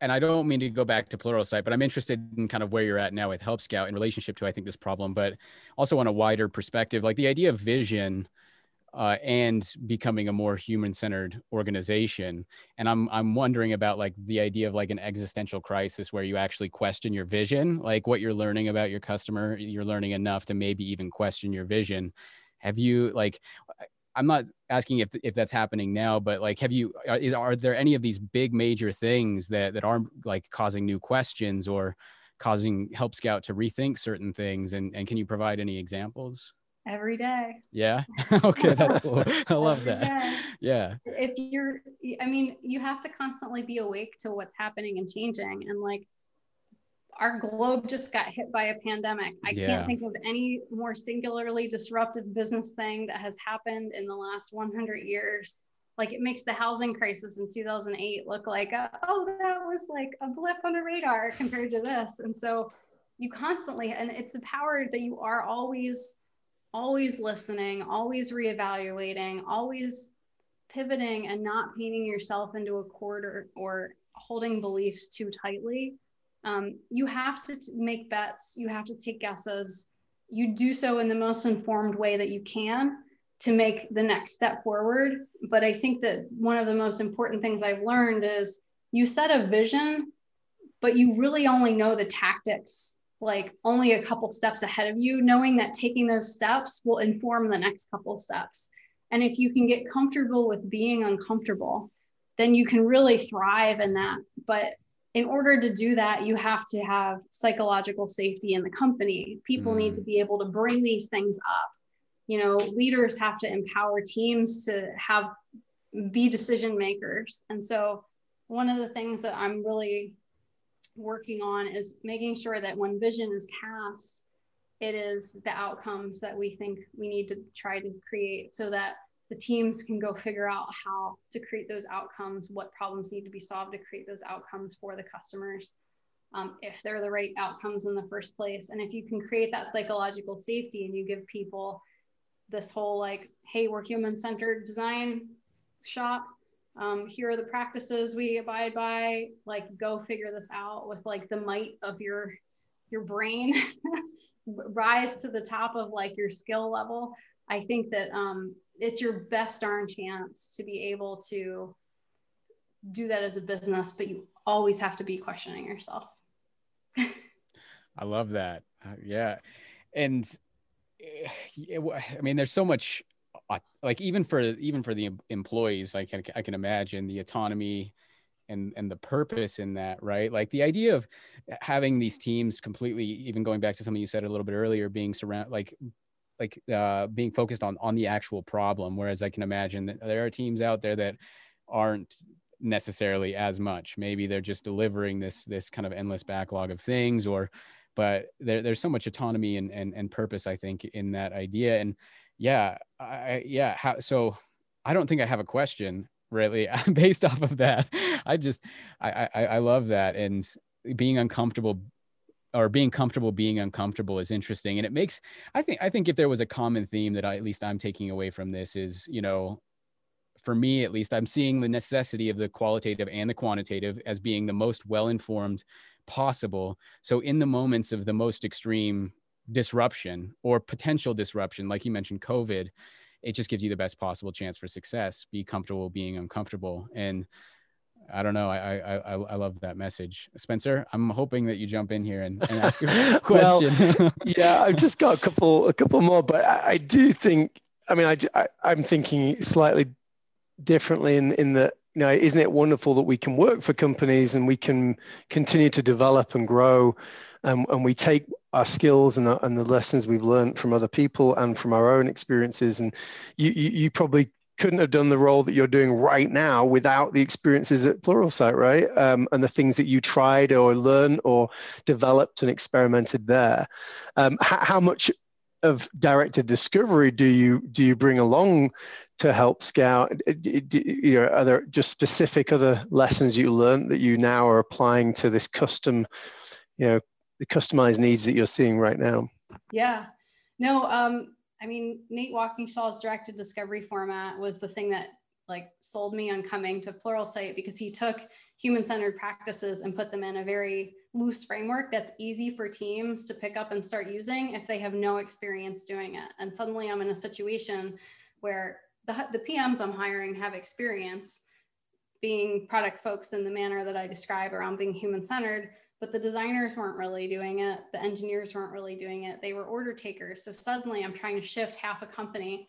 and I don't mean to go back to Plural Pluralsight, but I'm interested in kind of where you're at now with Help Scout in relationship to I think this problem, but also on a wider perspective, like the idea of vision uh, and becoming a more human-centered organization. And I'm I'm wondering about like the idea of like an existential crisis where you actually question your vision, like what you're learning about your customer, you're learning enough to maybe even question your vision. Have you like? I'm not asking if if that's happening now, but like, have you are, are there any of these big major things that that are like causing new questions or causing Help Scout to rethink certain things? And and can you provide any examples? Every day. Yeah. *laughs* okay, that's cool. *laughs* I love that. Day. Yeah. If you're I mean, you have to constantly be awake to what's happening and changing and like our globe just got hit by a pandemic. I yeah. can't think of any more singularly disruptive business thing that has happened in the last 100 years. Like it makes the housing crisis in 2008 look like, a, oh, that was like a blip on the radar compared to this. And so you constantly, and it's the power that you are always always listening, always reevaluating, always pivoting and not painting yourself into a corner or holding beliefs too tightly. Um, you have to t- make bets, you have to take guesses. You do so in the most informed way that you can to make the next step forward. But I think that one of the most important things I've learned is you set a vision, but you really only know the tactics like only a couple steps ahead of you, knowing that taking those steps will inform the next couple steps. And if you can get comfortable with being uncomfortable, then you can really thrive in that. But in order to do that, you have to have psychological safety in the company. People mm. need to be able to bring these things up. You know, leaders have to empower teams to have be decision makers. And so, one of the things that I'm really working on is making sure that when vision is cast, it is the outcomes that we think we need to try to create so that the teams can go figure out how to create those outcomes, what problems need to be solved to create those outcomes for the customers, um, if they're the right outcomes in the first place. And if you can create that psychological safety and you give people this whole like, hey, we're human centered design shop, um, here are the practices we abide by like go figure this out with like the might of your your brain. *laughs* Rise to the top of like your skill level. I think that um, it's your best darn chance to be able to do that as a business but you always have to be questioning yourself. *laughs* I love that. Uh, yeah. And eh, i mean there's so much like even for even for the employees like I, I can imagine the autonomy and and the purpose in that right? Like the idea of having these teams completely even going back to something you said a little bit earlier being surround like like uh, being focused on on the actual problem. Whereas i can imagine that there are teams out there that aren't necessarily as much. Maybe they're just delivering this this kind of endless backlog of things or but there, there's so much autonomy and, and and purpose i think in that idea. And yeah I, yeah how so i don't think i have a question really *laughs* based off of that. I just I, I i love that. And being uncomfortable or being comfortable being uncomfortable is interesting. And it makes i think i think if there was a common theme that I, at least i'm taking away from this is you know for me at least i'm seeing the necessity of the qualitative and the quantitative as being the most well informed possible. So in the moments of the most extreme disruption or potential disruption, like you mentioned, COVID, it just gives you the best possible chance for success. Be comfortable being uncomfortable. And I don't know. I I I, I love that message, Spencer. I'm hoping that you jump in here and, and ask *laughs* a question. well, *laughs* yeah, I've just got a couple a couple more, but I, I do think. I mean, I, I I'm thinking slightly differently in in that you know, isn't it wonderful that we can work for companies and we can continue to develop and grow, um, and we take our skills and, and the lessons we've learned from other people and from our own experiences. And you, you, you probably couldn't have done the role that you're doing right now without the experiences at Pluralsight, right? Um, and the things that you tried or learned or developed and experimented there. Um, how, how much of directed discovery do you do you bring along to help scout you know are there just specific other lessons you learned that you now are applying to this custom you know the customized needs that you're seeing right now? Yeah. No um i mean nate walkingshaw's directed discovery format was the thing that like sold me on coming to Pluralsight because he took human-centered practices and put them in a very loose framework that's easy for teams to pick up and start using if they have no experience doing it. And suddenly i'm in a situation where the, the PMs I'm hiring have experience being product folks in the manner that I describe around being human centered, but the designers weren't really doing it. The engineers weren't really doing it. They were order takers. So suddenly I'm trying to shift half a company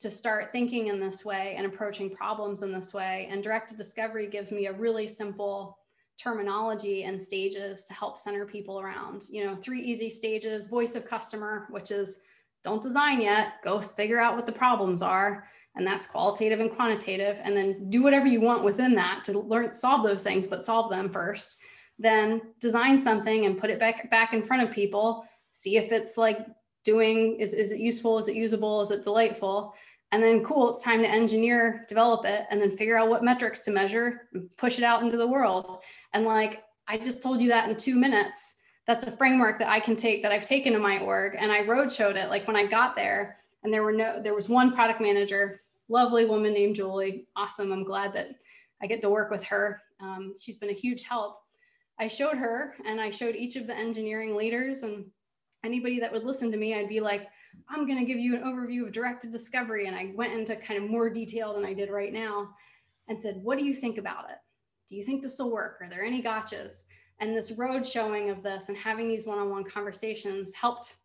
to start thinking in this way and approaching problems in this way. And directed discovery gives me a really simple terminology and stages to help center people around. You know, three easy stages voice of customer, which is don't design yet, go figure out what the problems are and that's qualitative and quantitative and then do whatever you want within that to learn solve those things but solve them first then design something and put it back back in front of people see if it's like doing is, is it useful is it usable is it delightful and then cool it's time to engineer develop it and then figure out what metrics to measure push it out into the world and like i just told you that in two minutes that's a framework that i can take that i've taken to my org and i road showed it like when i got there and there were no there was one product manager lovely woman named Julie. Awesome. I'm glad that I get to work with her. Um, she's been a huge help. I showed her and I showed each of the engineering leaders and anybody that would listen to me, I'd be like, I'm going to give you an overview of directed discovery. And I went into kind of more detail than I did right now and said, What do you think about it? Do you think this will work? Are there any gotchas? And this road showing of this and having these one on one conversations helped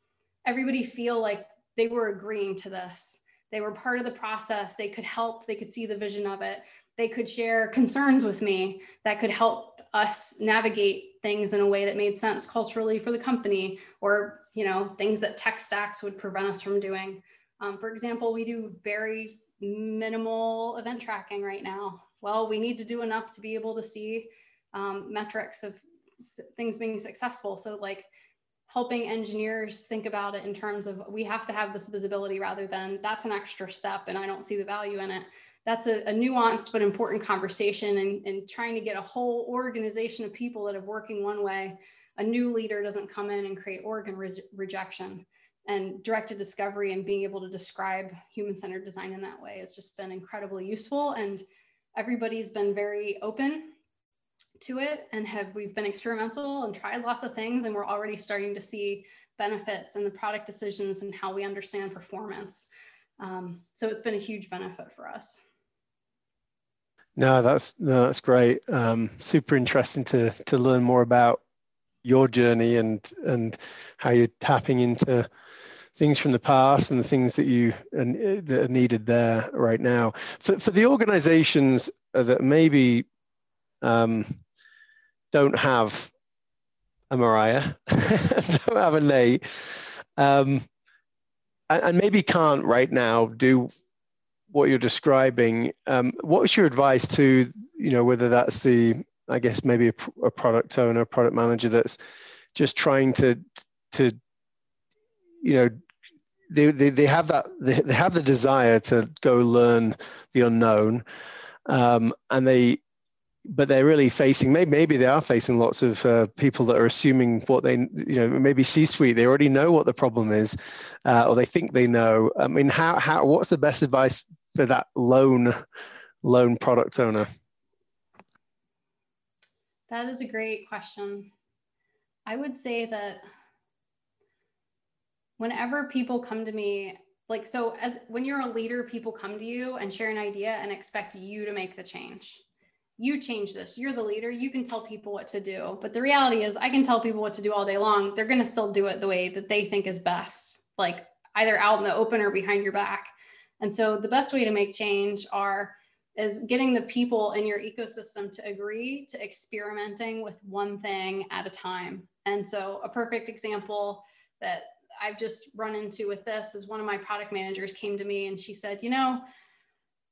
everybody feel like they were agreeing to this they were part of the process. They could help, they could see the vision of it. They could share concerns with me that could help us navigate things in a way that made sense culturally for the company or you know things that tech stacks would prevent us from doing. Um, for example we do very minimal event tracking right now. Well we need to do enough to be able to see um, metrics of things being successful. So like helping engineers think about it in terms of we have to have this visibility rather than that's an extra step and I don't see the value in it. That's a, a nuanced but important conversation and, and trying to get a whole organization of people that are working one way. A new leader doesn't come in and create organ re- rejection and directed discovery and being able to describe human centered design in that way has just been incredibly useful. And everybody's been very open to it and have we've been experimental and tried lots of things and we're already starting to see benefits in the product decisions and how we understand performance um, so it's been a huge benefit for us no that's no, that's great. Um, super interesting to to learn more about your journey and and how you're tapping into things from the past and the things that you and that are needed there right now. For, for the organizations that maybe um, don't have a Mariah, *laughs* don't have a Nate, um, and, and, maybe can't right now do what you're describing. Um, what's your advice to, you know, whether that's the, I guess maybe a, a product owner, a product manager that's just trying to, to, you know, they, they, they have that they, they have the desire to go learn the unknown um, and they but they're really facing maybe, maybe they are facing lots of uh, people that are assuming what they you know maybe c-suite they already know what the problem is uh, or they think they know i mean how how what's the best advice for that lone lone product owner that is a great question i would say that whenever people come to me like so as when you're a leader people come to you and share an idea and expect you to make the change you change this. You're the leader. You can tell people what to do. But the reality is, I can tell people what to do all day long. They're going to still do it the way that they think is best, like either out in the open or behind your back. And so, the best way to make change are is getting the people in your ecosystem to agree to experimenting with one thing at a time. And so, a perfect example that I've just run into with this is one of my product managers came to me and she said, You know,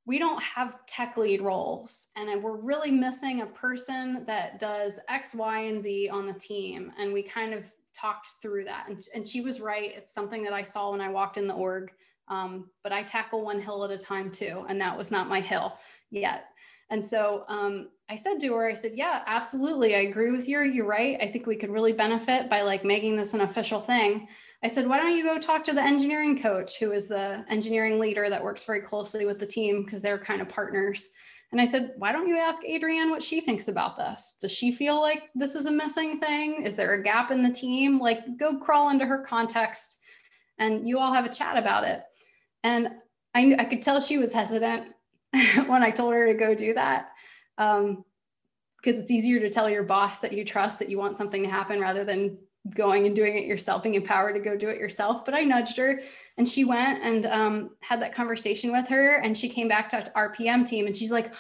we don't have tech lead roles and we're really missing a person that does X, Y, and Z on the team. And we kind of talked through that. And, and she was right. It's something that I saw when I walked in the org. Um, but I tackle one hill at a time too. And that was not my hill yet. And so um, I said to her, I said, yeah, absolutely. I agree with you. You're right. I think we could really benefit by like making this an official thing. I said, why don't you go talk to the engineering coach, who is the engineering leader that works very closely with the team because they're kind of partners. And I said, why don't you ask Adrienne what she thinks about this? Does she feel like this is a missing thing? Is there a gap in the team? Like, go crawl into her context and you all have a chat about it. And I, I could tell she was hesitant *laughs* when I told her to go do that. Um, because it's easier to tell your boss that you trust that you want something to happen rather than going and doing it yourself, being empowered to go do it yourself. But I nudged her and she went and um, had that conversation with her. And she came back to our PM team and she's like,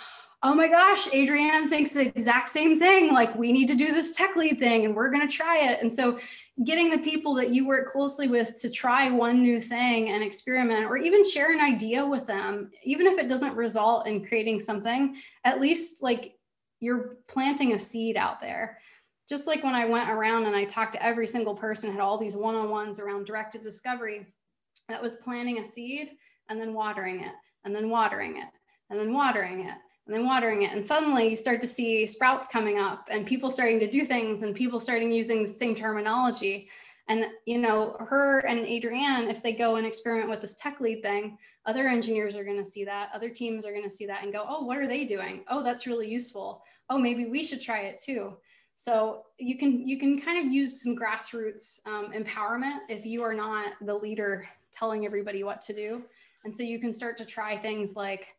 oh my gosh, Adrienne thinks the exact same thing. Like, we need to do this tech lead thing and we're going to try it. And so, getting the people that you work closely with to try one new thing and experiment, or even share an idea with them, even if it doesn't result in creating something, at least like you're planting a seed out there. Just like when I went around and I talked to every single person, had all these one on ones around directed discovery, that was planting a seed and then watering it, and then watering it, and then watering it, and then watering it. And suddenly you start to see sprouts coming up and people starting to do things and people starting using the same terminology. And, you know, her and Adrienne, if they go and experiment with this tech lead thing, other engineers are going to see that. Other teams are going to see that and go, oh, what are they doing? Oh, that's really useful. Oh, maybe we should try it too. So you can you can kind of use some grassroots um, empowerment if you are not the leader telling everybody what to do. And so you can start to try things like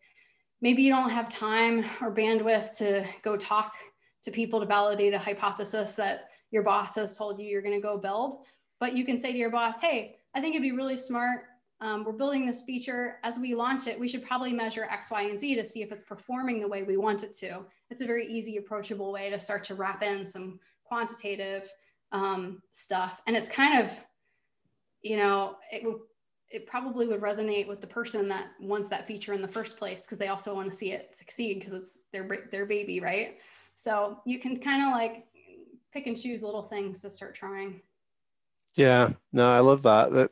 maybe you don't have time or bandwidth to go talk to people to validate a hypothesis that your boss has told you you're going to go build. But you can say to your boss, hey, I think it'd be really smart um, we're building this feature. As we launch it, we should probably measure X, Y, and Z to see if it's performing the way we want it to. It's a very easy, approachable way to start to wrap in some quantitative um, stuff. And it's kind of, you know, it would it probably would resonate with the person that wants that feature in the first place because they also want to see it succeed because it's their their baby, right? So you can kind of like pick and choose little things to start trying. Yeah, no, I love that. That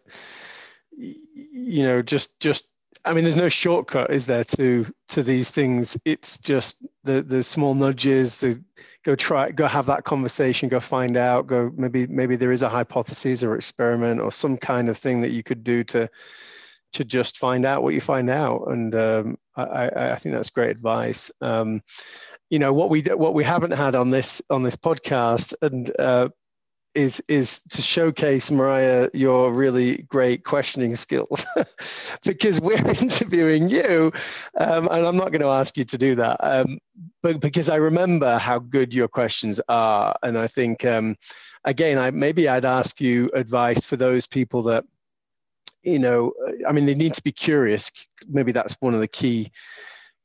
you know just just I mean, there's no shortcut, is there, to to these things? It's just the the small nudges. The go try, go have that conversation, go find out, go maybe maybe there is a hypothesis or experiment or some kind of thing that you could do to to just find out what you find out. And um, I, I think that's great advice. Um, you know what we what we haven't had on this on this podcast, and uh, is is to showcase Mariah your really great questioning skills. *laughs* Because we're *laughs* interviewing you um, and I'm not going to ask you to do that um, but because I remember how good your questions are and I think um, again I maybe I'd ask you advice for those people that you know I mean they need to be curious. Maybe that's one of the key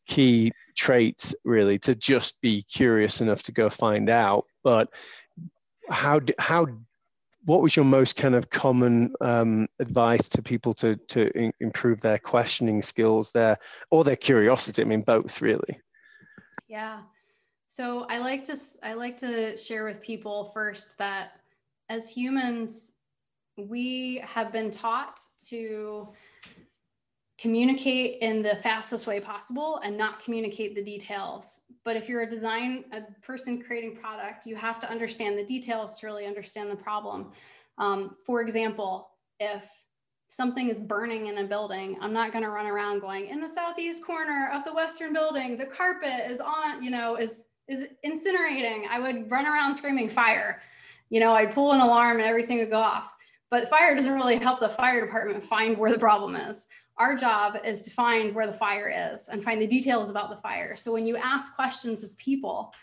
key traits really to just be curious enough to go find out. But how how what was your most kind of common um, advice to people to to in, improve their questioning skills there or their curiosity? I mean both really. Yeah. So i like to i like to share with people first that as humans we have been taught to communicate in the fastest way possible and not communicate the details. But if you're a design a person creating product, you have to understand the details to really understand the problem. Um, for example, if something is burning in a building, I'm not going to run around going in the southeast corner of the western building, the carpet is on, you know, is is incinerating. I would run around screaming fire. You know, I'd pull an alarm and everything would go off. But fire doesn't really help the fire department find where the problem is our job is to find where the fire is and find the details about the fire. So when you ask questions of people,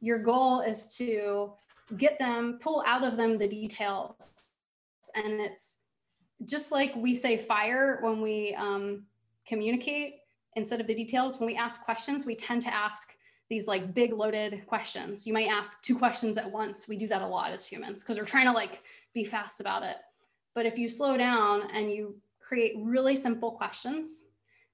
your goal is to get them, pull out of them the details. And it's just like we say fire when we um, communicate instead of the details. When we ask questions, we tend to ask these like big loaded questions. You might ask two questions at once. We do that a lot as humans because we're trying to like be fast about it. But if you slow down and you create really simple questions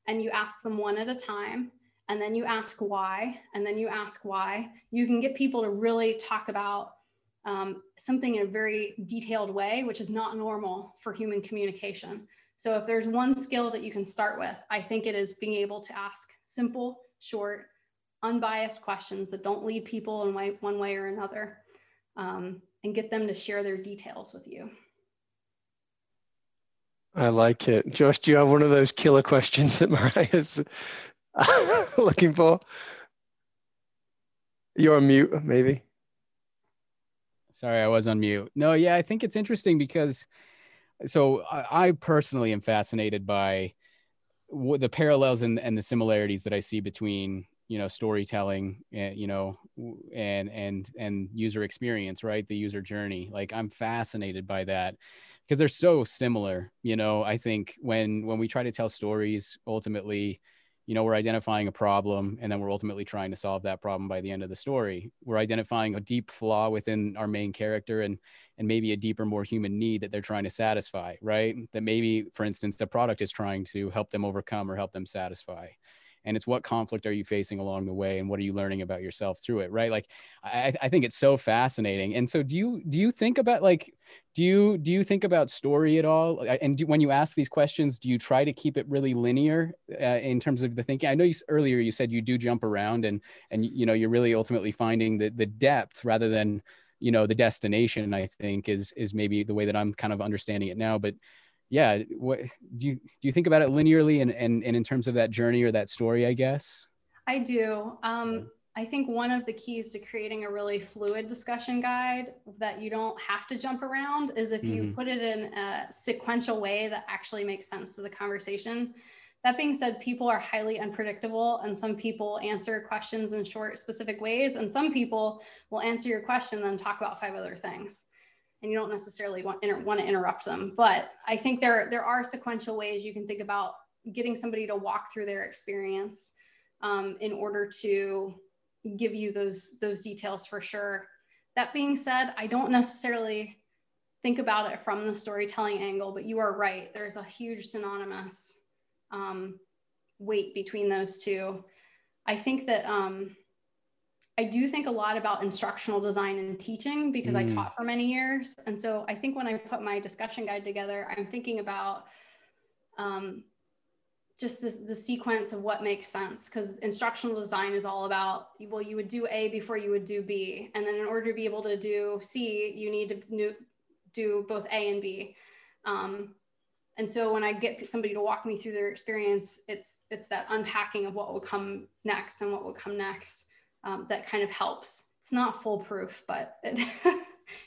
and you ask them one at a time, and then you ask why, and then you ask why, you can get people to really talk about um, something in a very detailed way, which is not normal for human communication. So if there's one skill that you can start with, I think it is being able to ask simple, short, unbiased questions that don't lead people in one way or another um, and get them to share their details with you. I like it. Josh, do you have one of those killer questions that *laughs* Mariah's *laughs* looking for? You're on mute, maybe. Sorry, I was on mute. No, yeah, I think it's interesting because so I, personally am fascinated by the parallels and, and the similarities that I see between you know storytelling eh, you know and and and user experience right the user journey like i'm fascinated by that because they're so similar you know i think when when we try to tell stories ultimately you know we're identifying a problem and then we're ultimately trying to solve that problem by the end of the story. We're identifying a deep flaw within our main character and and maybe a deeper more human need that they're trying to satisfy right? That maybe for instance the product is trying to help them overcome or help them satisfy and it's what conflict are you facing along the way and what are you learning about yourself through it right? Like i, I think it's so fascinating. And so do you do you think about like do you do you think about story at all? And do, when you ask these questions do you try to keep it really linear uh, in terms of the thinking? I know you earlier you said you do jump around and and you know you're really ultimately finding the the depth rather than you know the destination i think is is maybe the way that i'm kind of understanding it now. But yeah what do you do you think about it linearly and and, and in terms of that journey or that story i guess i do um I think one of the keys to creating a really fluid discussion guide that you don't have to jump around is if you mm-hmm. put it in a sequential way that actually makes sense to the conversation. That being said, people are highly unpredictable, and some people answer questions in short, specific ways, and some people will answer your question and then talk about five other things and you don't necessarily want, inter- want to interrupt them. But I think there, there are sequential ways you can think about getting somebody to walk through their experience um, in order to give you those, those details for sure. That being said, I don't necessarily think about it from the storytelling angle, but you are right. There's a huge synonymous um, weight between those two. I think that um, I do think a lot about instructional design and teaching because mm. I taught for many years. And so I think when I put my discussion guide together, I'm thinking about um, just the, the sequence of what makes sense because instructional design is all about well you would do a before you would do b and then in order to be able to do c you need to do both a and b um, and so when i get somebody to walk me through their experience it's it's that unpacking of what will come next and what will come next um, that kind of helps. It's not foolproof, but it, *laughs*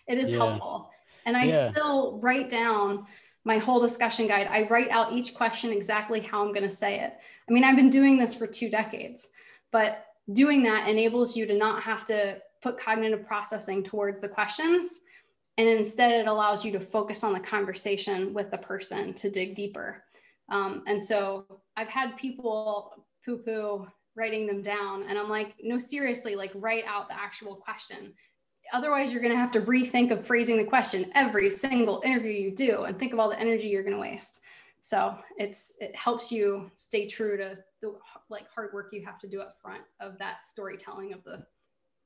it is yeah. helpful. And I yeah. still write down my whole discussion guide. I write out each question exactly how I'm going to say it. I mean, I've been doing this for two decades, but doing that enables you to not have to put cognitive processing towards the questions. And instead, it allows you to focus on the conversation with the person to dig deeper. Um, and so I've had people poo poo writing them down. And I'm like, no, seriously, like write out the actual question. Otherwise, you're going to have to rethink of phrasing the question every single interview you do and think of all the energy you're going to waste. So it's it helps you stay true to the like hard work you have to do up front of that storytelling of the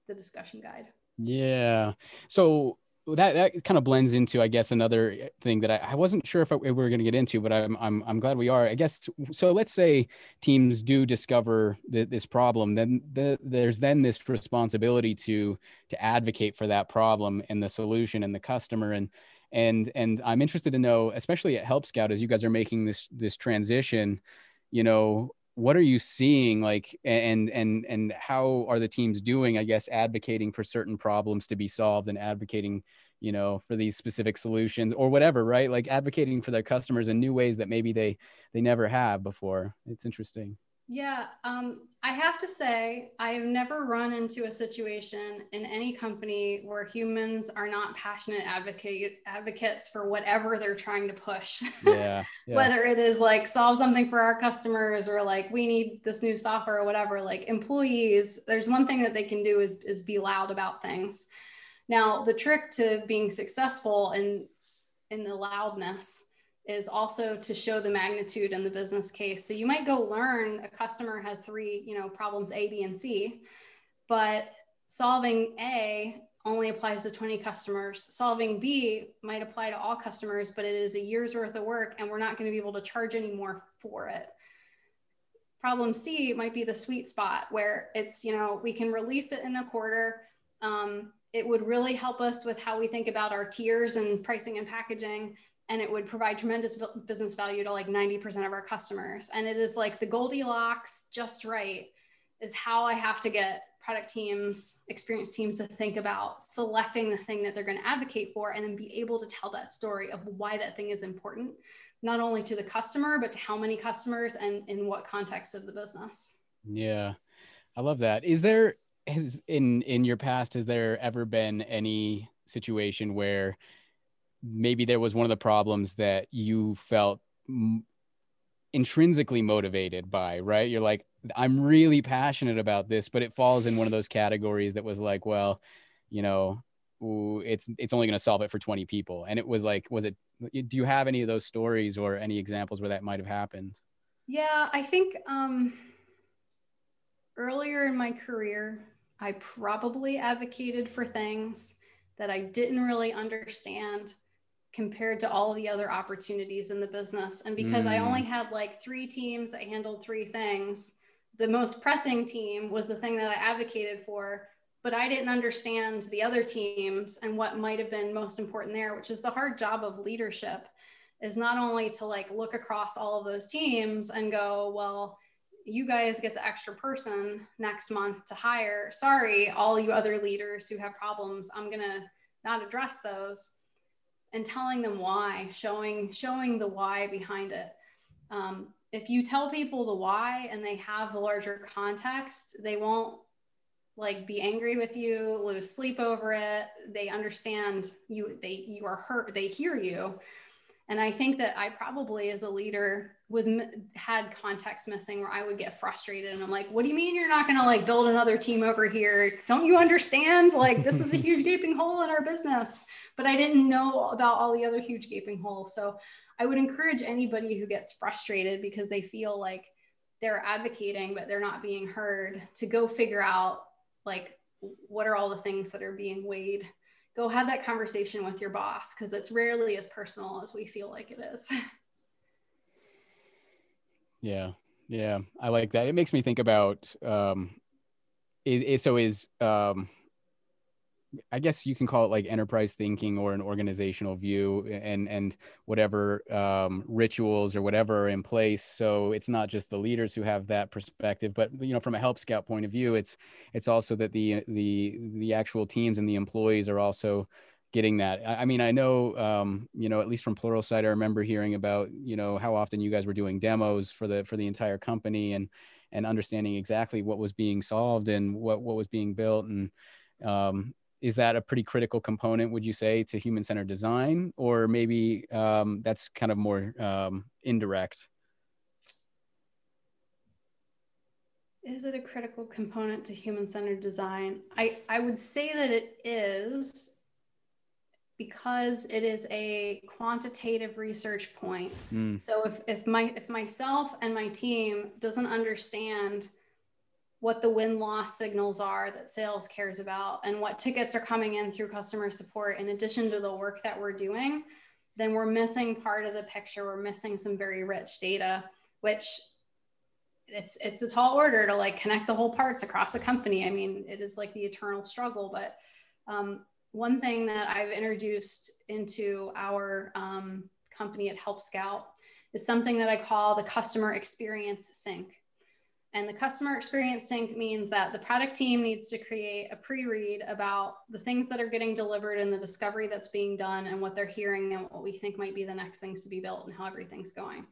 the discussion guide. Yeah. So that that kind of blends into, I guess, another thing that I, I wasn't sure if, I, we were going to get into, but I'm, I'm I'm glad we are. I guess so. Let's say teams do discover the, this problem, then the, there's then this responsibility to to advocate for that problem and the solution and the customer and and and I'm interested to know, especially at Help Scout, as you guys are making this this transition, you know, what are you seeing like and and and how are the teams doing i guess advocating for certain problems to be solved and advocating you know for these specific solutions or whatever right? Like advocating for their customers in new ways that maybe they they never have before. It's interesting Yeah, um, I have to say, I have never run into a situation in any company where humans are not passionate advocate advocates for whatever they're trying to push. *laughs* Yeah, yeah. Whether it is like solve something for our customers or like we need this new software or whatever. Like employees, there's one thing that they can do is is be loud about things. Now, the trick to being successful in in the loudness is also to show the magnitude in the business case. So you might go learn a customer has three, you know, problems A, B, and C, but solving A only applies to 20 customers. Solving B might apply to all customers, but it is a year's worth of work and we're not going to be able to charge any more for it. Problem C might be the sweet spot where it's, you know, we can release it in a quarter. Um, it would really help us with how we think about our tiers and pricing and packaging and it would provide tremendous business value to like 90% of our customers. And it is like the Goldilocks just right is how I have to get product teams, experience teams to think about selecting the thing that they're going to advocate for and then be able to tell that story of why that thing is important, not only to the customer, but to how many customers and in what context of the business. Yeah. I love that. Is there has in in your past has there ever been any situation where maybe there was one of the problems that you felt m- intrinsically motivated by, right? You're like, I'm really passionate about this, but it falls in one of those categories that was like, well, you know, ooh, it's it's only going to solve it for 20 people. And it was like, was it? Do you have any of those stories or any examples where that might have happened? Yeah, I think um, earlier in my career, I probably advocated for things that I didn't really understand compared to all the other opportunities in the business. And because mm. I only mm. had like three teams that handled three things, the most pressing team was the thing that I advocated for. But I didn't understand the other teams and what might have been most important there, which is the hard job of leadership is not only to like look across all of those teams and go, well, you guys get the extra person next month to hire. Sorry, all you other leaders who have problems, I'm going to not address those and telling them why, showing showing the why behind it. Um, if you tell people the why and they have the larger context, they won't like be angry with you, lose sleep over it. They understand you. They you are hurt. They hear you. And I think that I probably, as a leader, was had context missing where I would get frustrated and I'm like, what do you mean you're not going to like build another team over here? Don't you understand? Like, this is a *laughs* huge gaping hole in our business. But I didn't know about all the other huge gaping holes. So I would encourage anybody who gets frustrated because they feel like they're advocating, but they're not being heard to go figure out like, what are all the things that are being weighed go have that conversation with your boss because it's rarely as personal as we feel like it is. *laughs* Yeah. Yeah. I like that. It makes me think about um is, is so is um I guess you can call it like enterprise thinking or an organizational view and and whatever um, rituals or whatever are in place. So it's not just the leaders who have that perspective, but you know from a Help Scout point of view, it's it's also that the the the actual teams and the employees are also getting that. I, I mean, I know um, you know at least from Pluralsight, I remember hearing about you know how often you guys were doing demos for the for the entire company and and understanding exactly what was being solved and what what was being built and um, is that a pretty critical component would you say to human centered design? Or maybe um, that's kind of more um, indirect? Is it a critical component to human centered design? I, I would say that it is because it is a quantitative research point. Mm. so if, if my if myself and my team doesn't understand what the win loss signals are that sales cares about and what tickets are coming in through customer support in addition to the work that we're doing then we're missing part of the picture. We're missing some very rich data which it's it's a tall order to like connect the whole parts across a company. I mean it is like the eternal struggle but um, one thing that i've introduced into our um, company at Help Scout is something that i call the customer experience sync and the customer experience sync means that the product team needs to create a pre read about the things that are getting delivered and the discovery that's being done and what they're hearing and what we think might be the next things to be built and how everything's going.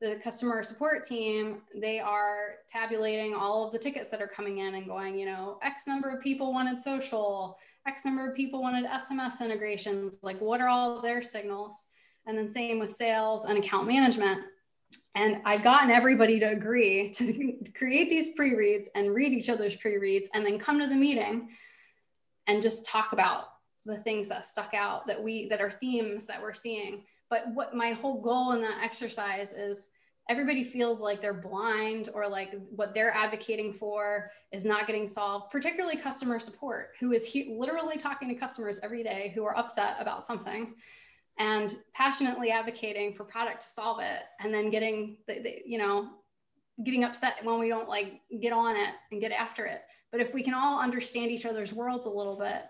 the customer support team, they are tabulating all of the tickets that are coming in and going, you know, X number of people wanted social, X number of people wanted SMS integrations. Like, what are all their signals? And then same with sales and account management. And I've gotten everybody to agree to *laughs* create these pre reads and read each other's pre reads and then come to the meeting and just talk about the things that stuck out that we that are themes that we're seeing. But what my whole goal in that exercise is everybody feels like they're blind or like what they're advocating for is not getting solved particularly customer support who is he- literally talking to customers every day who are upset about something and passionately advocating for product to solve it and then getting the, the, you know getting upset when we don't like get on it and get after it but if we can all understand each other's worlds a little bit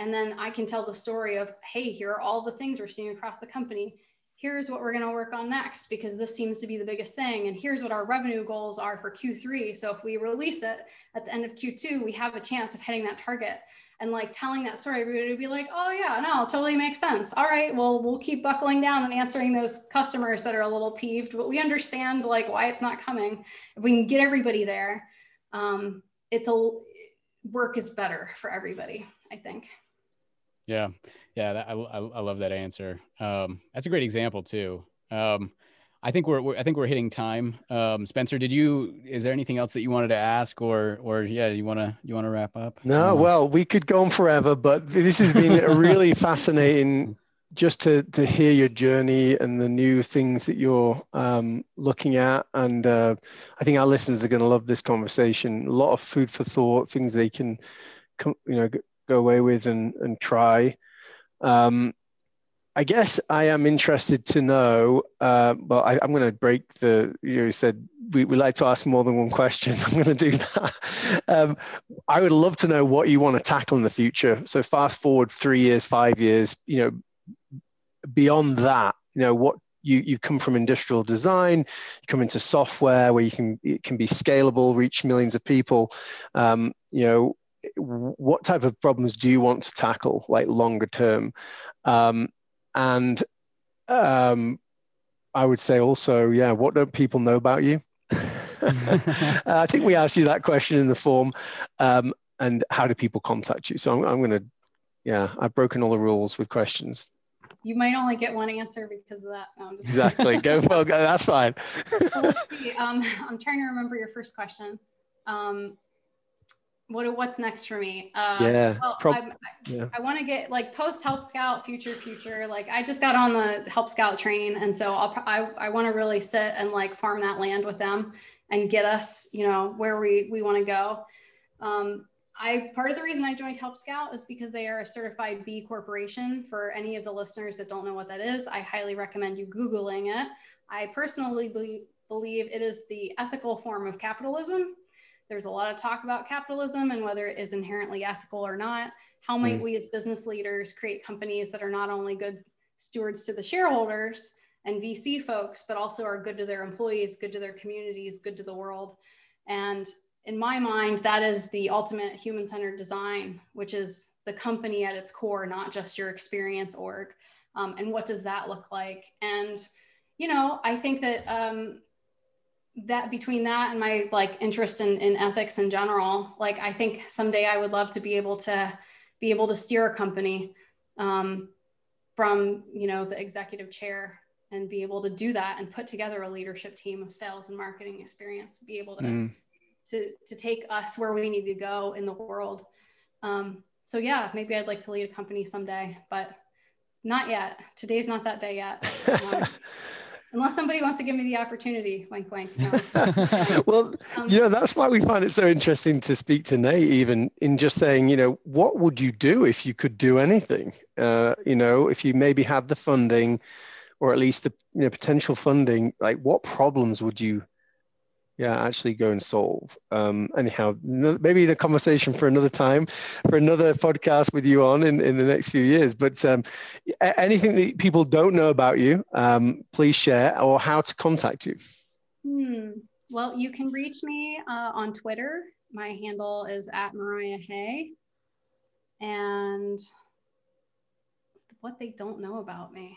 and then I can tell the story of, hey, here are all the things we're seeing across the company. Here's what we're going to work on next because this seems to be the biggest thing. And here's what our revenue goals are for Q3. So if we release it at the end of Q2, we have a chance of hitting that target. And like telling that story, everybody would be like, oh, yeah, no, totally makes sense. All right, well, we'll keep buckling down and answering those customers that are a little peeved, but we understand like why it's not coming. If we can get everybody there, um, it's a work is better for everybody, I think. Yeah, yeah, that, I, I, I love that answer. Um, that's a great example too. Um, I think we're, we're, I think we're hitting time. Um, Spencer, did you? Is there anything else that you wanted to ask, or or yeah, you want to you want to wrap up? No, well, we could go on forever, but this has been really *laughs* fascinating just to to hear your journey and the new things that you're um, looking at. And uh, I think our listeners are going to love this conversation. A lot of food for thought, things they can, come, you know, go away with and, and try. Um, I guess I am interested to know. Uh, well, I, am going to break the. You said we, we like to ask more than one question. *laughs* I'm going to do that. Um, I would love to know what you want to tackle in the future. So fast forward three years, five years. You know, beyond that, you know what you you come from industrial design. You come into software where you can it can be scalable, reach millions of people. Um, you know, what type of problems do you want to tackle like longer term um, and um, i would say also yeah what don't people know about you *laughs* i think we asked you that question in the form um, and how do people contact you so i'm, I'm going to yeah i've broken all the rules with questions you might only get one answer because of that. No, exactly. Go well. That's fine. *laughs* well, let's see. Um, I'm trying to remember your first question. Um, what what's next for me? Uh, yeah. Well, Pro- I, yeah. I want to get like post Help Scout, future future. Like I just got on the Help Scout train, and so I'll I I want to really sit and like farm that land with them and get us, you know, where we we want to go. Um, I part of the reason I joined Help Scout is because they are a certified B corporation. For any of the listeners that don't know what that is, I highly recommend you googling it. I personally believe believe it is the ethical form of capitalism there's a lot of talk about capitalism and whether it is inherently ethical or not. How might mm. we as business leaders create companies that are not only good stewards to the shareholders and VC folks, but also are good to their employees, good to their communities, good to the world? And in my mind, that is the ultimate human centered design, which is the company at its core, not just your experience org. Um, and what does that look like? And, you know, I think that um, that between that and my like interest in, in ethics in general like i think someday i would love to be able to be able to steer a company um, from you know the executive chair and be able to do that and put together a leadership team of sales and marketing experience be able to mm. to to take us where we need to go in the world. Um, so yeah maybe i'd like to lead a company someday but not yet. Today's not that day yet. *laughs* Um, unless somebody wants to give me the opportunity wink wink no. *laughs* well um, you know that's why we find it so interesting to speak to nate even in just saying you know what would you do if you could do anything uh, you know if you maybe had the funding or at least the you know, potential funding like what problems would you yeah actually go and solve. Um anyhow maybe in a conversation for another time for another podcast with you on in, in the next few years. But um, anything that people don't know about you um, please share or how to contact you. Hmm. well you can reach me uh, on twitter. My handle is at mariah hay. And what they don't know about me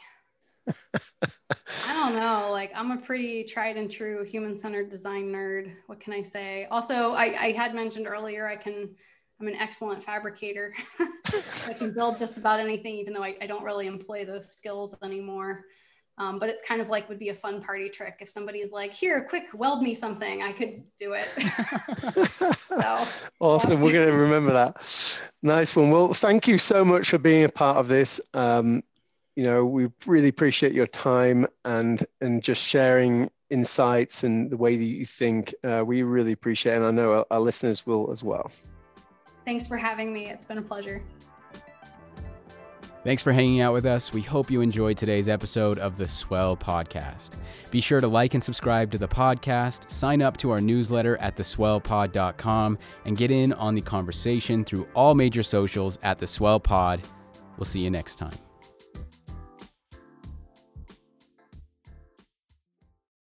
*laughs* I don't know. Like I'm a pretty tried and true human-centered design nerd. What can I say? Also, I, I had mentioned earlier I can I'm an excellent fabricator. *laughs* I can build just about anything, even though I, I don't really employ those skills anymore. Um, but it's kind of like would be a fun party trick if somebody's like, "Here, quick, weld me something." I could do it. *laughs* so awesome. We're going to remember that. Nice one. Well, thank you so much for being a part of this. Um, you know, we really appreciate your time and and just sharing insights and the way that you think. Uh, we really appreciate, it, and I know our, our listeners will as well. Thanks for having me. It's been a pleasure. Thanks for hanging out with us. We hope you enjoyed today's episode of the Swell Podcast. Be sure to like and subscribe to the podcast, sign up to our newsletter at theswellpod.com, and get in on the conversation through all major socials at the Swell Pod. We'll see you next time.